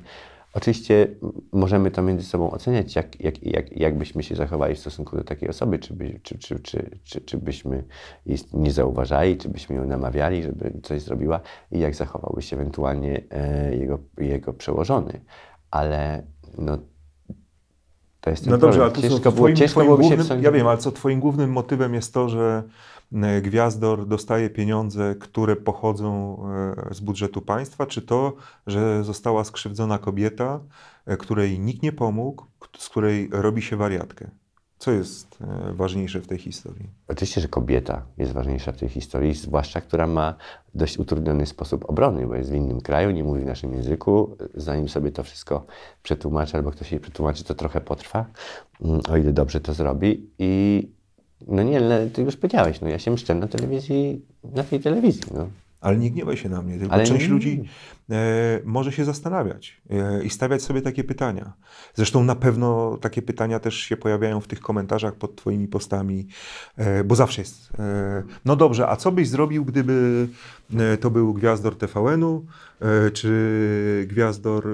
oczywiście możemy to między sobą oceniać, jak, jak, jak, jak byśmy się zachowali w stosunku do takiej osoby, czy, by, czy, czy, czy, czy, czy byśmy jej nie zauważali, czy byśmy ją namawiali, żeby coś zrobiła i jak zachowałby się ewentualnie e, jego, jego przełożony. Ale no, to jest ten No dobrze, ale problem. to co, ciężko było, twoim, ciężko twoim głównym, ja wiem, ale co twoim głównym motywem jest to, że Gwiazdor dostaje pieniądze, które pochodzą e, z budżetu państwa, czy to, że została skrzywdzona kobieta, e, której nikt nie pomógł, z której robi się wariatkę? Co jest e, ważniejsze w tej historii? Oczywiście, że kobieta jest ważniejsza w tej historii, zwłaszcza która ma dość utrudniony sposób obrony, bo jest w innym kraju, nie mówi w naszym języku. Zanim sobie to wszystko przetłumaczy, albo ktoś jej przetłumaczy, to trochę potrwa, mm, o ile dobrze to zrobi. I no nie, ale ty już powiedziałeś, no ja się mszczę na telewizji, na tej telewizji. No. Ale nie gniewaj się na mnie, tylko Ale część nie- ludzi e, może się zastanawiać e, i stawiać sobie takie pytania. Zresztą na pewno takie pytania też się pojawiają w tych komentarzach pod Twoimi postami, e, bo zawsze jest. E, no dobrze, a co byś zrobił, gdyby e, to był gwiazdor TVN-u e, czy gwiazdor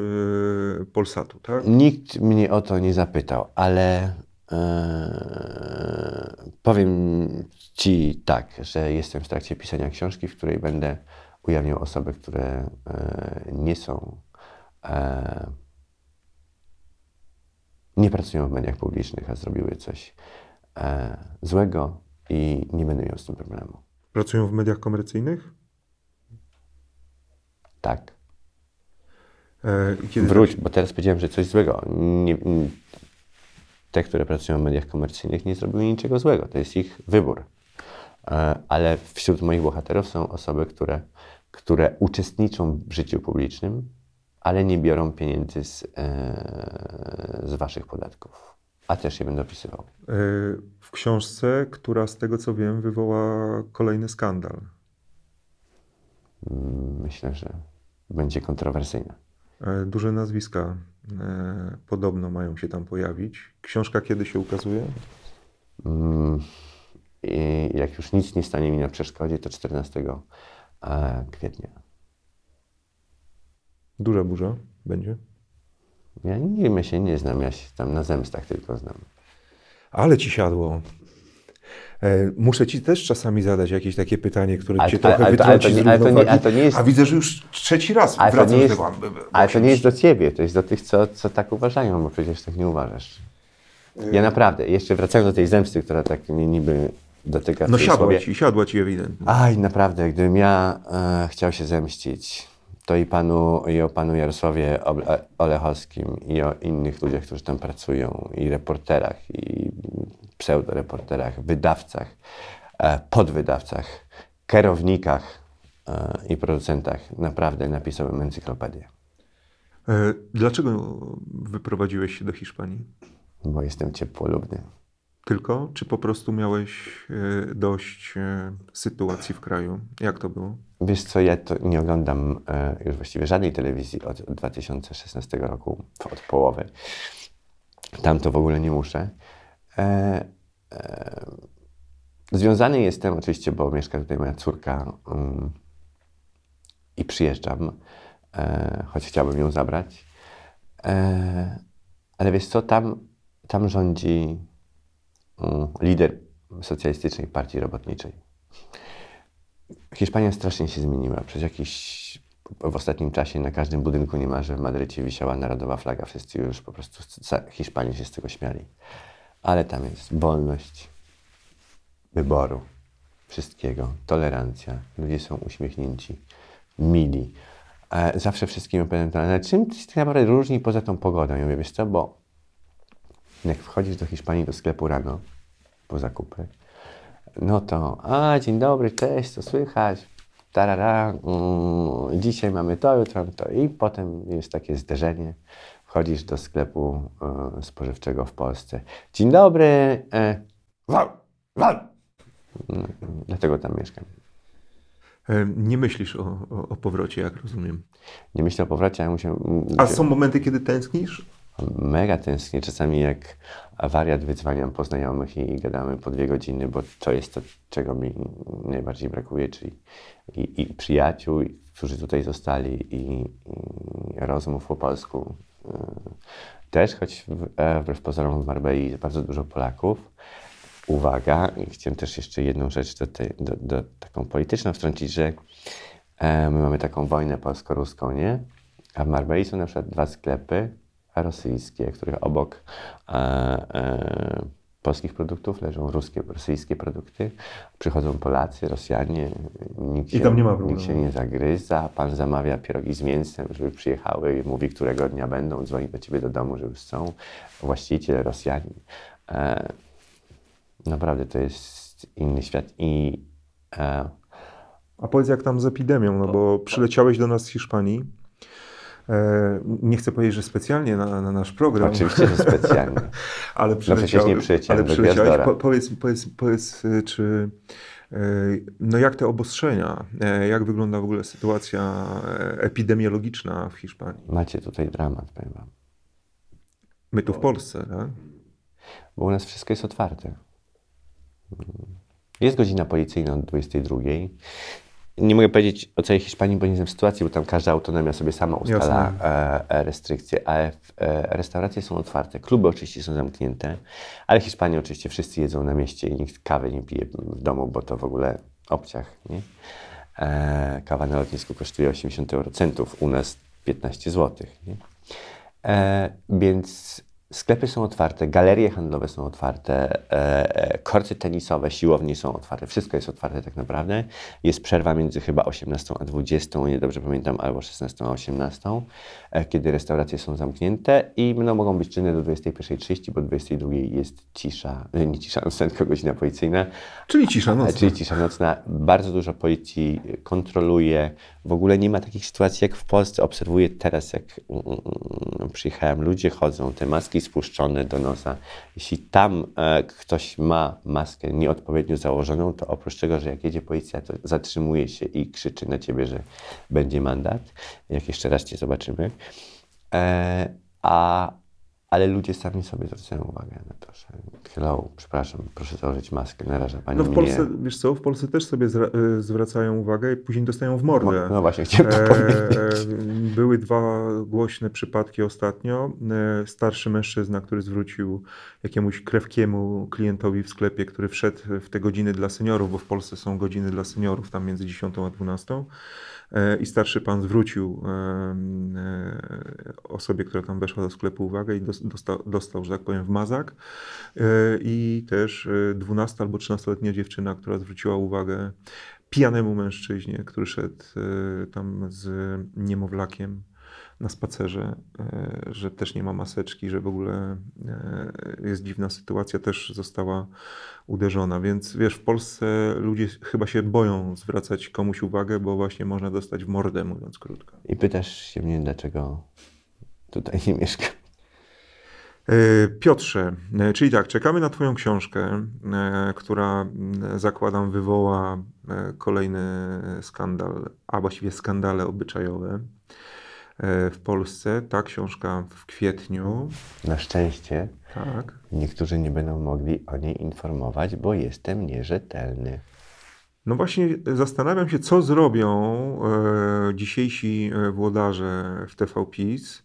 Polsatu, tak? Nikt mnie o to nie zapytał, ale e, powiem Ci tak, że jestem w trakcie pisania książki, w której będę ujawniał osoby, które e, nie są, e, nie pracują w mediach publicznych, a zrobiły coś złego i nie będę miał z tym problemu. Pracują w mediach komercyjnych? Tak. Kiedy Wróć, bo teraz powiedziałem, że coś złego. Nie, te, które pracują w mediach komercyjnych, nie zrobiły niczego złego. To jest ich wybór. E, Ale wśród moich bohaterów są osoby, które, które uczestniczą w życiu publicznym, ale nie biorą pieniędzy z, e, z waszych podatków. A też je będę opisywał. E, w książce, która z tego co wiem wywoła kolejny skandal. Mm, Myślę, że będzie kontrowersyjna. Duże nazwiska podobno mają się tam pojawić. Książka kiedy się ukazuje? Mm, I jak już nic nie stanie mi na przeszkodzie, to 14 e, kwietnia. Duża burza będzie. Ja nie ja się nie znam, ja się tam na zemstach tylko znam. Ale ci siadło. E, Muszę ci też czasami zadać jakieś takie pytanie, które Ale cię ale- trochę ale ale wytrąci ale to nie- równowagi. ale to nie jest- A widzę, że już trzeci raz Ale wracam nie do jest, tego. ale to nie jest do ciebie, to jest do tych, co, co tak uważają, bo przecież tak nie uważasz. Ja naprawdę, jeszcze wracając do tej zemsty, która tak mnie niby dotyka No siadła ci, siadła ci ewidentnie. Aj, naprawdę, gdybym ja e, chciał się zemścić, to i panu, i o panu Jarosławie Olechowskim, i o innych ludziach, którzy tam pracują, i reporterach, i pseudoreporterach, wydawcach, e, podwydawcach, kierownikach e, i producentach, naprawdę napisałbym encyklopedię, E, Dlaczego wyprowadziłeś się do Hiszpanii? bo jestem ciepłolubny. Tylko? Czy po prostu miałeś dość sytuacji w kraju? Jak to było? Wiesz co, ja to nie oglądam już właściwie żadnej telewizji od 2016 roku, od połowy. Tam to w ogóle nie muszę. E, e, związany jestem oczywiście, bo mieszka tutaj moja córka mm, i przyjeżdżam, e, choć chciałbym ją zabrać. E, ale wiesz co, tam, tam rządzi mm, lider Socjalistycznej Partii Robotniczej Hiszpania strasznie się zmieniła. Przez jakiś w ostatnim czasie na każdym budynku niemalże w Madrycie wisiała narodowa flaga. Wszyscy już po prostu Hiszpanie się z tego śmiali. Ale tam jest wolność wyboru, wszystkiego, tolerancja. Ludzie są uśmiechnięci, mili. E, zawsze wszystkim opowiadam, ale czym się tak naprawdę różni poza tą pogodą? Ja mówię, wiesz co, bo jak wchodzisz do Hiszpanii, do sklepu rano, po zakupy, no to, a dzień dobry, cześć, co słychać? Tarara, mm, dzisiaj mamy to, jutro to. I potem jest takie zderzenie. Wchodzisz do sklepu y, spożywczego w Polsce. Dzień dobry. Y, wal, wal. No, dlatego tam mieszkam. Nie myślisz o, o, o, powrocie, jak rozumiem. Nie myślę o powrocie, ale muszę. A są momenty, kiedy tęsknisz? Mega tęsknię. Czasami jak wariat wydzwaniam po znajomych i, gadamy po dwie godziny, bo to jest to, czego mi najbardziej brakuje, czyli i, i przyjaciół, którzy tutaj zostali i, i rozmów po polsku. Y, też, choć e, wbrew pozorom w Marbei jest bardzo dużo Polaków. Uwaga, i chciałem też jeszcze jedną rzecz do, do, do taką polityczną wtrącić, że e, my mamy taką wojnę polsko-ruską, nie? A w Marbei są na przykład dwa sklepy, rosyjskie, których obok e, e, polskich produktów leżą ruskie, rosyjskie produkty. Przychodzą Polacy, Rosjanie, nikt się, nie, nikt się nie zagryza. Pan zamawia pierogi z mięsem, żeby przyjechały, mówi, którego dnia będą, dzwoni do ciebie do domu, że już są. Właściciel, Rosjanin. E, naprawdę to jest inny świat i e, a powiedz, jak tam z epidemią, no bo przyleciałeś do nas z Hiszpanii. E, nie chcę powiedzieć, że specjalnie na, na nasz program. Oczywiście, że specjalnie. ale przyleciał, no przecież nie ale przyleciałeś. Po, powiedz, powiedz, powiedz, y, czy y, no jak te obostrzenia, e, jak wygląda w ogóle sytuacja e, epidemiologiczna w Hiszpanii? Macie tutaj dramat, powiem wam. My tu w Polsce, tak? Bo u nas wszystko jest otwarte. Jest godzina policyjna od 22 nie mogę powiedzieć o całej Hiszpanii, bo nie znam sytuacji, bo tam każda autonomia sobie sama ustala e, e, restrykcje, ale restauracje są otwarte, kluby oczywiście są zamknięte, ale Hiszpanii oczywiście wszyscy jedzą na mieście i nikt kawy nie pije w domu, bo to w ogóle obciach, nie? E, kawa na lotnisku kosztuje 80 eurocentów, u nas 15 zł, nie? E, więc Sklepy są otwarte, galerie handlowe są otwarte, e, e, korty tenisowe, siłownie są otwarte, wszystko jest otwarte tak naprawdę. Jest przerwa między chyba 18 a 20, nie dobrze pamiętam, albo 16 a 18, e, kiedy restauracje są zamknięte i no, mogą być czynne do 21.30, bo 22 jest cisza, nie cisza nocna, tylko godzina policyjna. Czyli cisza nocna. Czyli cisza nocna. Bardzo dużo policji kontroluje. W ogóle nie ma takich sytuacji jak w Polsce. Obserwuję teraz, jak mm, mm, przyjechałem, ludzie chodzą, te maski spuszczone do nosa. Jeśli tam e, ktoś ma maskę nieodpowiednio założoną, to oprócz tego, że jak jedzie policja, to zatrzymuje się i krzyczy na ciebie, że będzie mandat. Jak jeszcze raz cię zobaczymy. E, a ale ludzie sami sobie zwracają uwagę na to, że hello, przepraszam, proszę założyć maskę, naraża Pani No w Polsce, mnie. wiesz co, w Polsce też sobie y, zwracają uwagę i później dostają w mordę. No, no właśnie, chciałem to e, powiedzieć. Były dwa głośne przypadki ostatnio. E, starszy mężczyzna, który zwrócił jakiemuś krewkiemu klientowi w sklepie, który wszedł w te godziny dla seniorów, bo w Polsce są godziny dla seniorów, tam między 10 a 12 E, i starszy pan zwrócił e, e, osobie, która tam weszła do sklepu uwagę i dostał, dostał że tak powiem, w mazak. I też 12 albo 13-letnia dziewczyna, która zwróciła uwagę pijanemu mężczyźnie, który szedł tam z niemowlakiem na spacerze, e, że też nie ma maseczki, że w ogóle e, jest dziwna sytuacja, też została uderzona. Więc wiesz, w Polsce ludzie chyba się boją zwracać komuś uwagę, bo właśnie można dostać w mordę, mówiąc krótko. I pytasz się mnie, dlaczego tutaj nie mieszkam. E, Piotrze, czyli tak, czekamy na Twoją książkę, która zakładam wywoła kolejny skandal, a właściwie skandale obyczajowe. E, w Polsce. Ta książka w kwietniu. Na szczęście. Tak. Niektórzy nie będą mogli o niej informować, bo jestem nierzetelny. No właśnie zastanawiam się, co zrobią e, dzisiejsi e, włodarze w TVPiS,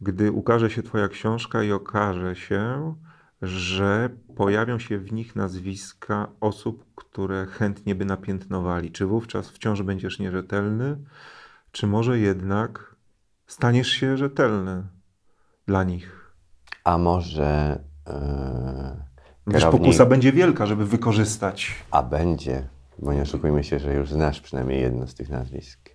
gdy ukaże się Twoja książka i okaże się, że pojawią się w nich nazwiska osób, które chętnie by napiętnowali. Czy wówczas wciąż będziesz nierzetelny, czy może jednak staniesz się rzetelny dla nich? A może. Yy, Wiesz, pokusa będzie wielka, żeby wykorzystać. A będzie, bo nie oszukujmy się, że już znasz przynajmniej jedno z tych nazwisk.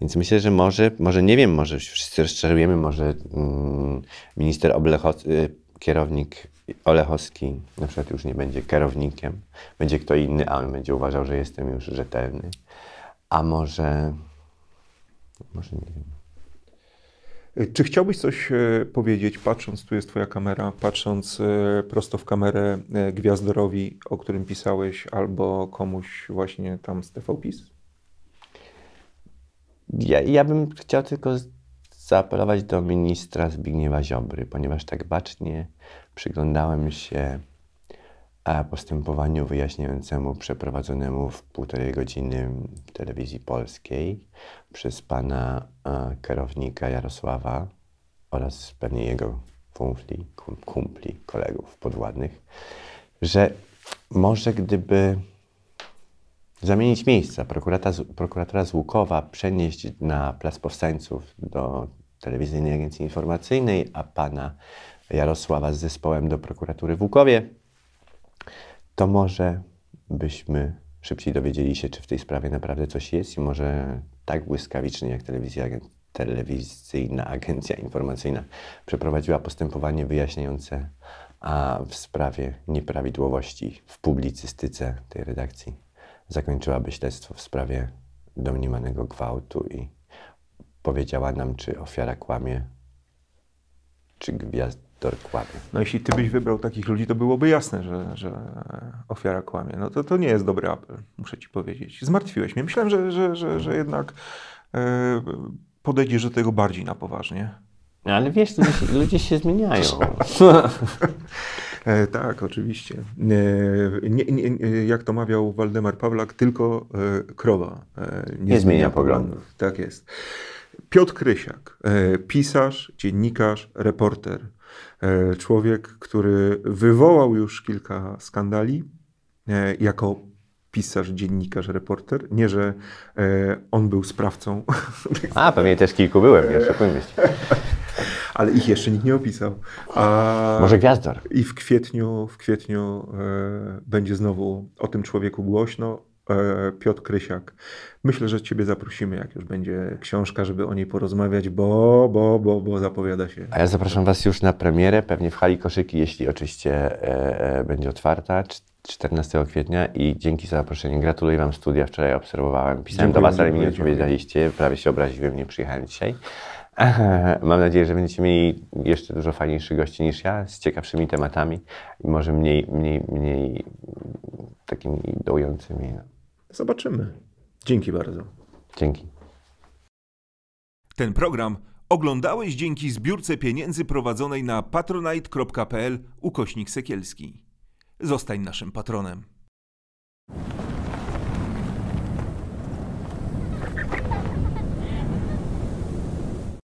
Więc myślę, że może, może nie wiem, może wszyscy rozczarujemy, może mm, minister Oblechowski, y, kierownik Olechowski na przykład już nie będzie kierownikiem, będzie kto inny, a on będzie uważał, że jestem już rzetelny. A może, może nie wiem. Czy chciałbyś coś e, powiedzieć, patrząc, tu jest Twoja kamera, patrząc e, prosto w kamerę e, Gwiazdorowi, o którym pisałeś, albo komuś właśnie tam z TVPiS? Ja, ja bym chciał tylko zaapelować do ministra Zbigniewa Ziobry, ponieważ tak bacznie przyglądałem się postępowaniu wyjaśniającemu przeprowadzonemu w półtorej godziny w telewizji polskiej przez pana kierownika Jarosława oraz pewnie jego kumpli, kumpli, kolegów podwładnych, że może gdyby zamienić miejsca prokuratora z Łukowa, przenieść na Plac Powstańców do telewizyjnej agencji informacyjnej, a pana Jarosława z zespołem do prokuratury w Łukowie, to może byśmy szybciej dowiedzieli się, czy w tej sprawie naprawdę coś jest i może tak błyskawicznie jak telewizja, telewizyjna agencja informacyjna przeprowadziła postępowanie wyjaśniające a w sprawie nieprawidłowości w publicystyce tej redakcji zakończyłaby śledztwo w sprawie domniemanego gwałtu i powiedziała nam, czy ofiara kłamie, czy kłamie. No jeśli ty byś wybrał takich ludzi, to byłoby jasne, że, że ofiara kłamie. No to, to nie jest dobry apel, muszę ci powiedzieć. Zmartwiłeś mnie. Myślałem, że, że, że, że jednak e, podejdziesz do tego bardziej na poważnie. No, ale wiesz, ludzie, ludzie się zmieniają. E, tak, oczywiście. E, nie, nie, jak to mawiał Waldemar Pawlak, tylko e, krowa e, nie, nie, zmienia poglądów. poglądów. Tak jest. Piotr Krysiak, e, pisarz, dziennikarz, reporter. E, człowiek, który wywołał już kilka skandali jako pisarz, dziennikarz, reporter. Nie, że on był sprawcą. A, pewnie też kilku byłem, nie szukujmy ale ich jeszcze nikt nie opisał. A Może Gwiazdor. I w kwietniu, w kwietniu e, będzie znowu o tym człowieku głośno. E, Piotr Krysiak. Myślę, że Ciebie zaprosimy, jak już będzie książka, żeby o niej porozmawiać, bo, bo, bo, bo zapowiada się. A ja zapraszam Was już na premierę, pewnie w hali koszyki, jeśli oczywiście e, e będzie otwarta. 14 kwietnia i dzięki za zaproszenie. Gratuluję Wam studia. Wczoraj obserwowałem, pisałem dziękuję, do Was, ale mi nie odpowiedzieliście. Prawie się obraziłem, nie przyjechałem dzisiaj. Mam nadzieję, że będziecie mieli jeszcze dużo fajniejszych gości niż ja, z ciekawszymi tematami i może mniej, mniej, mniej takimi dołującymi. Zobaczymy. Dzięki bardzo. Dzięki. Ten program oglądałeś dzięki zbiórce pieniędzy prowadzonej na patronite.pl ukośnik Sekielski. Zostań naszym patronem.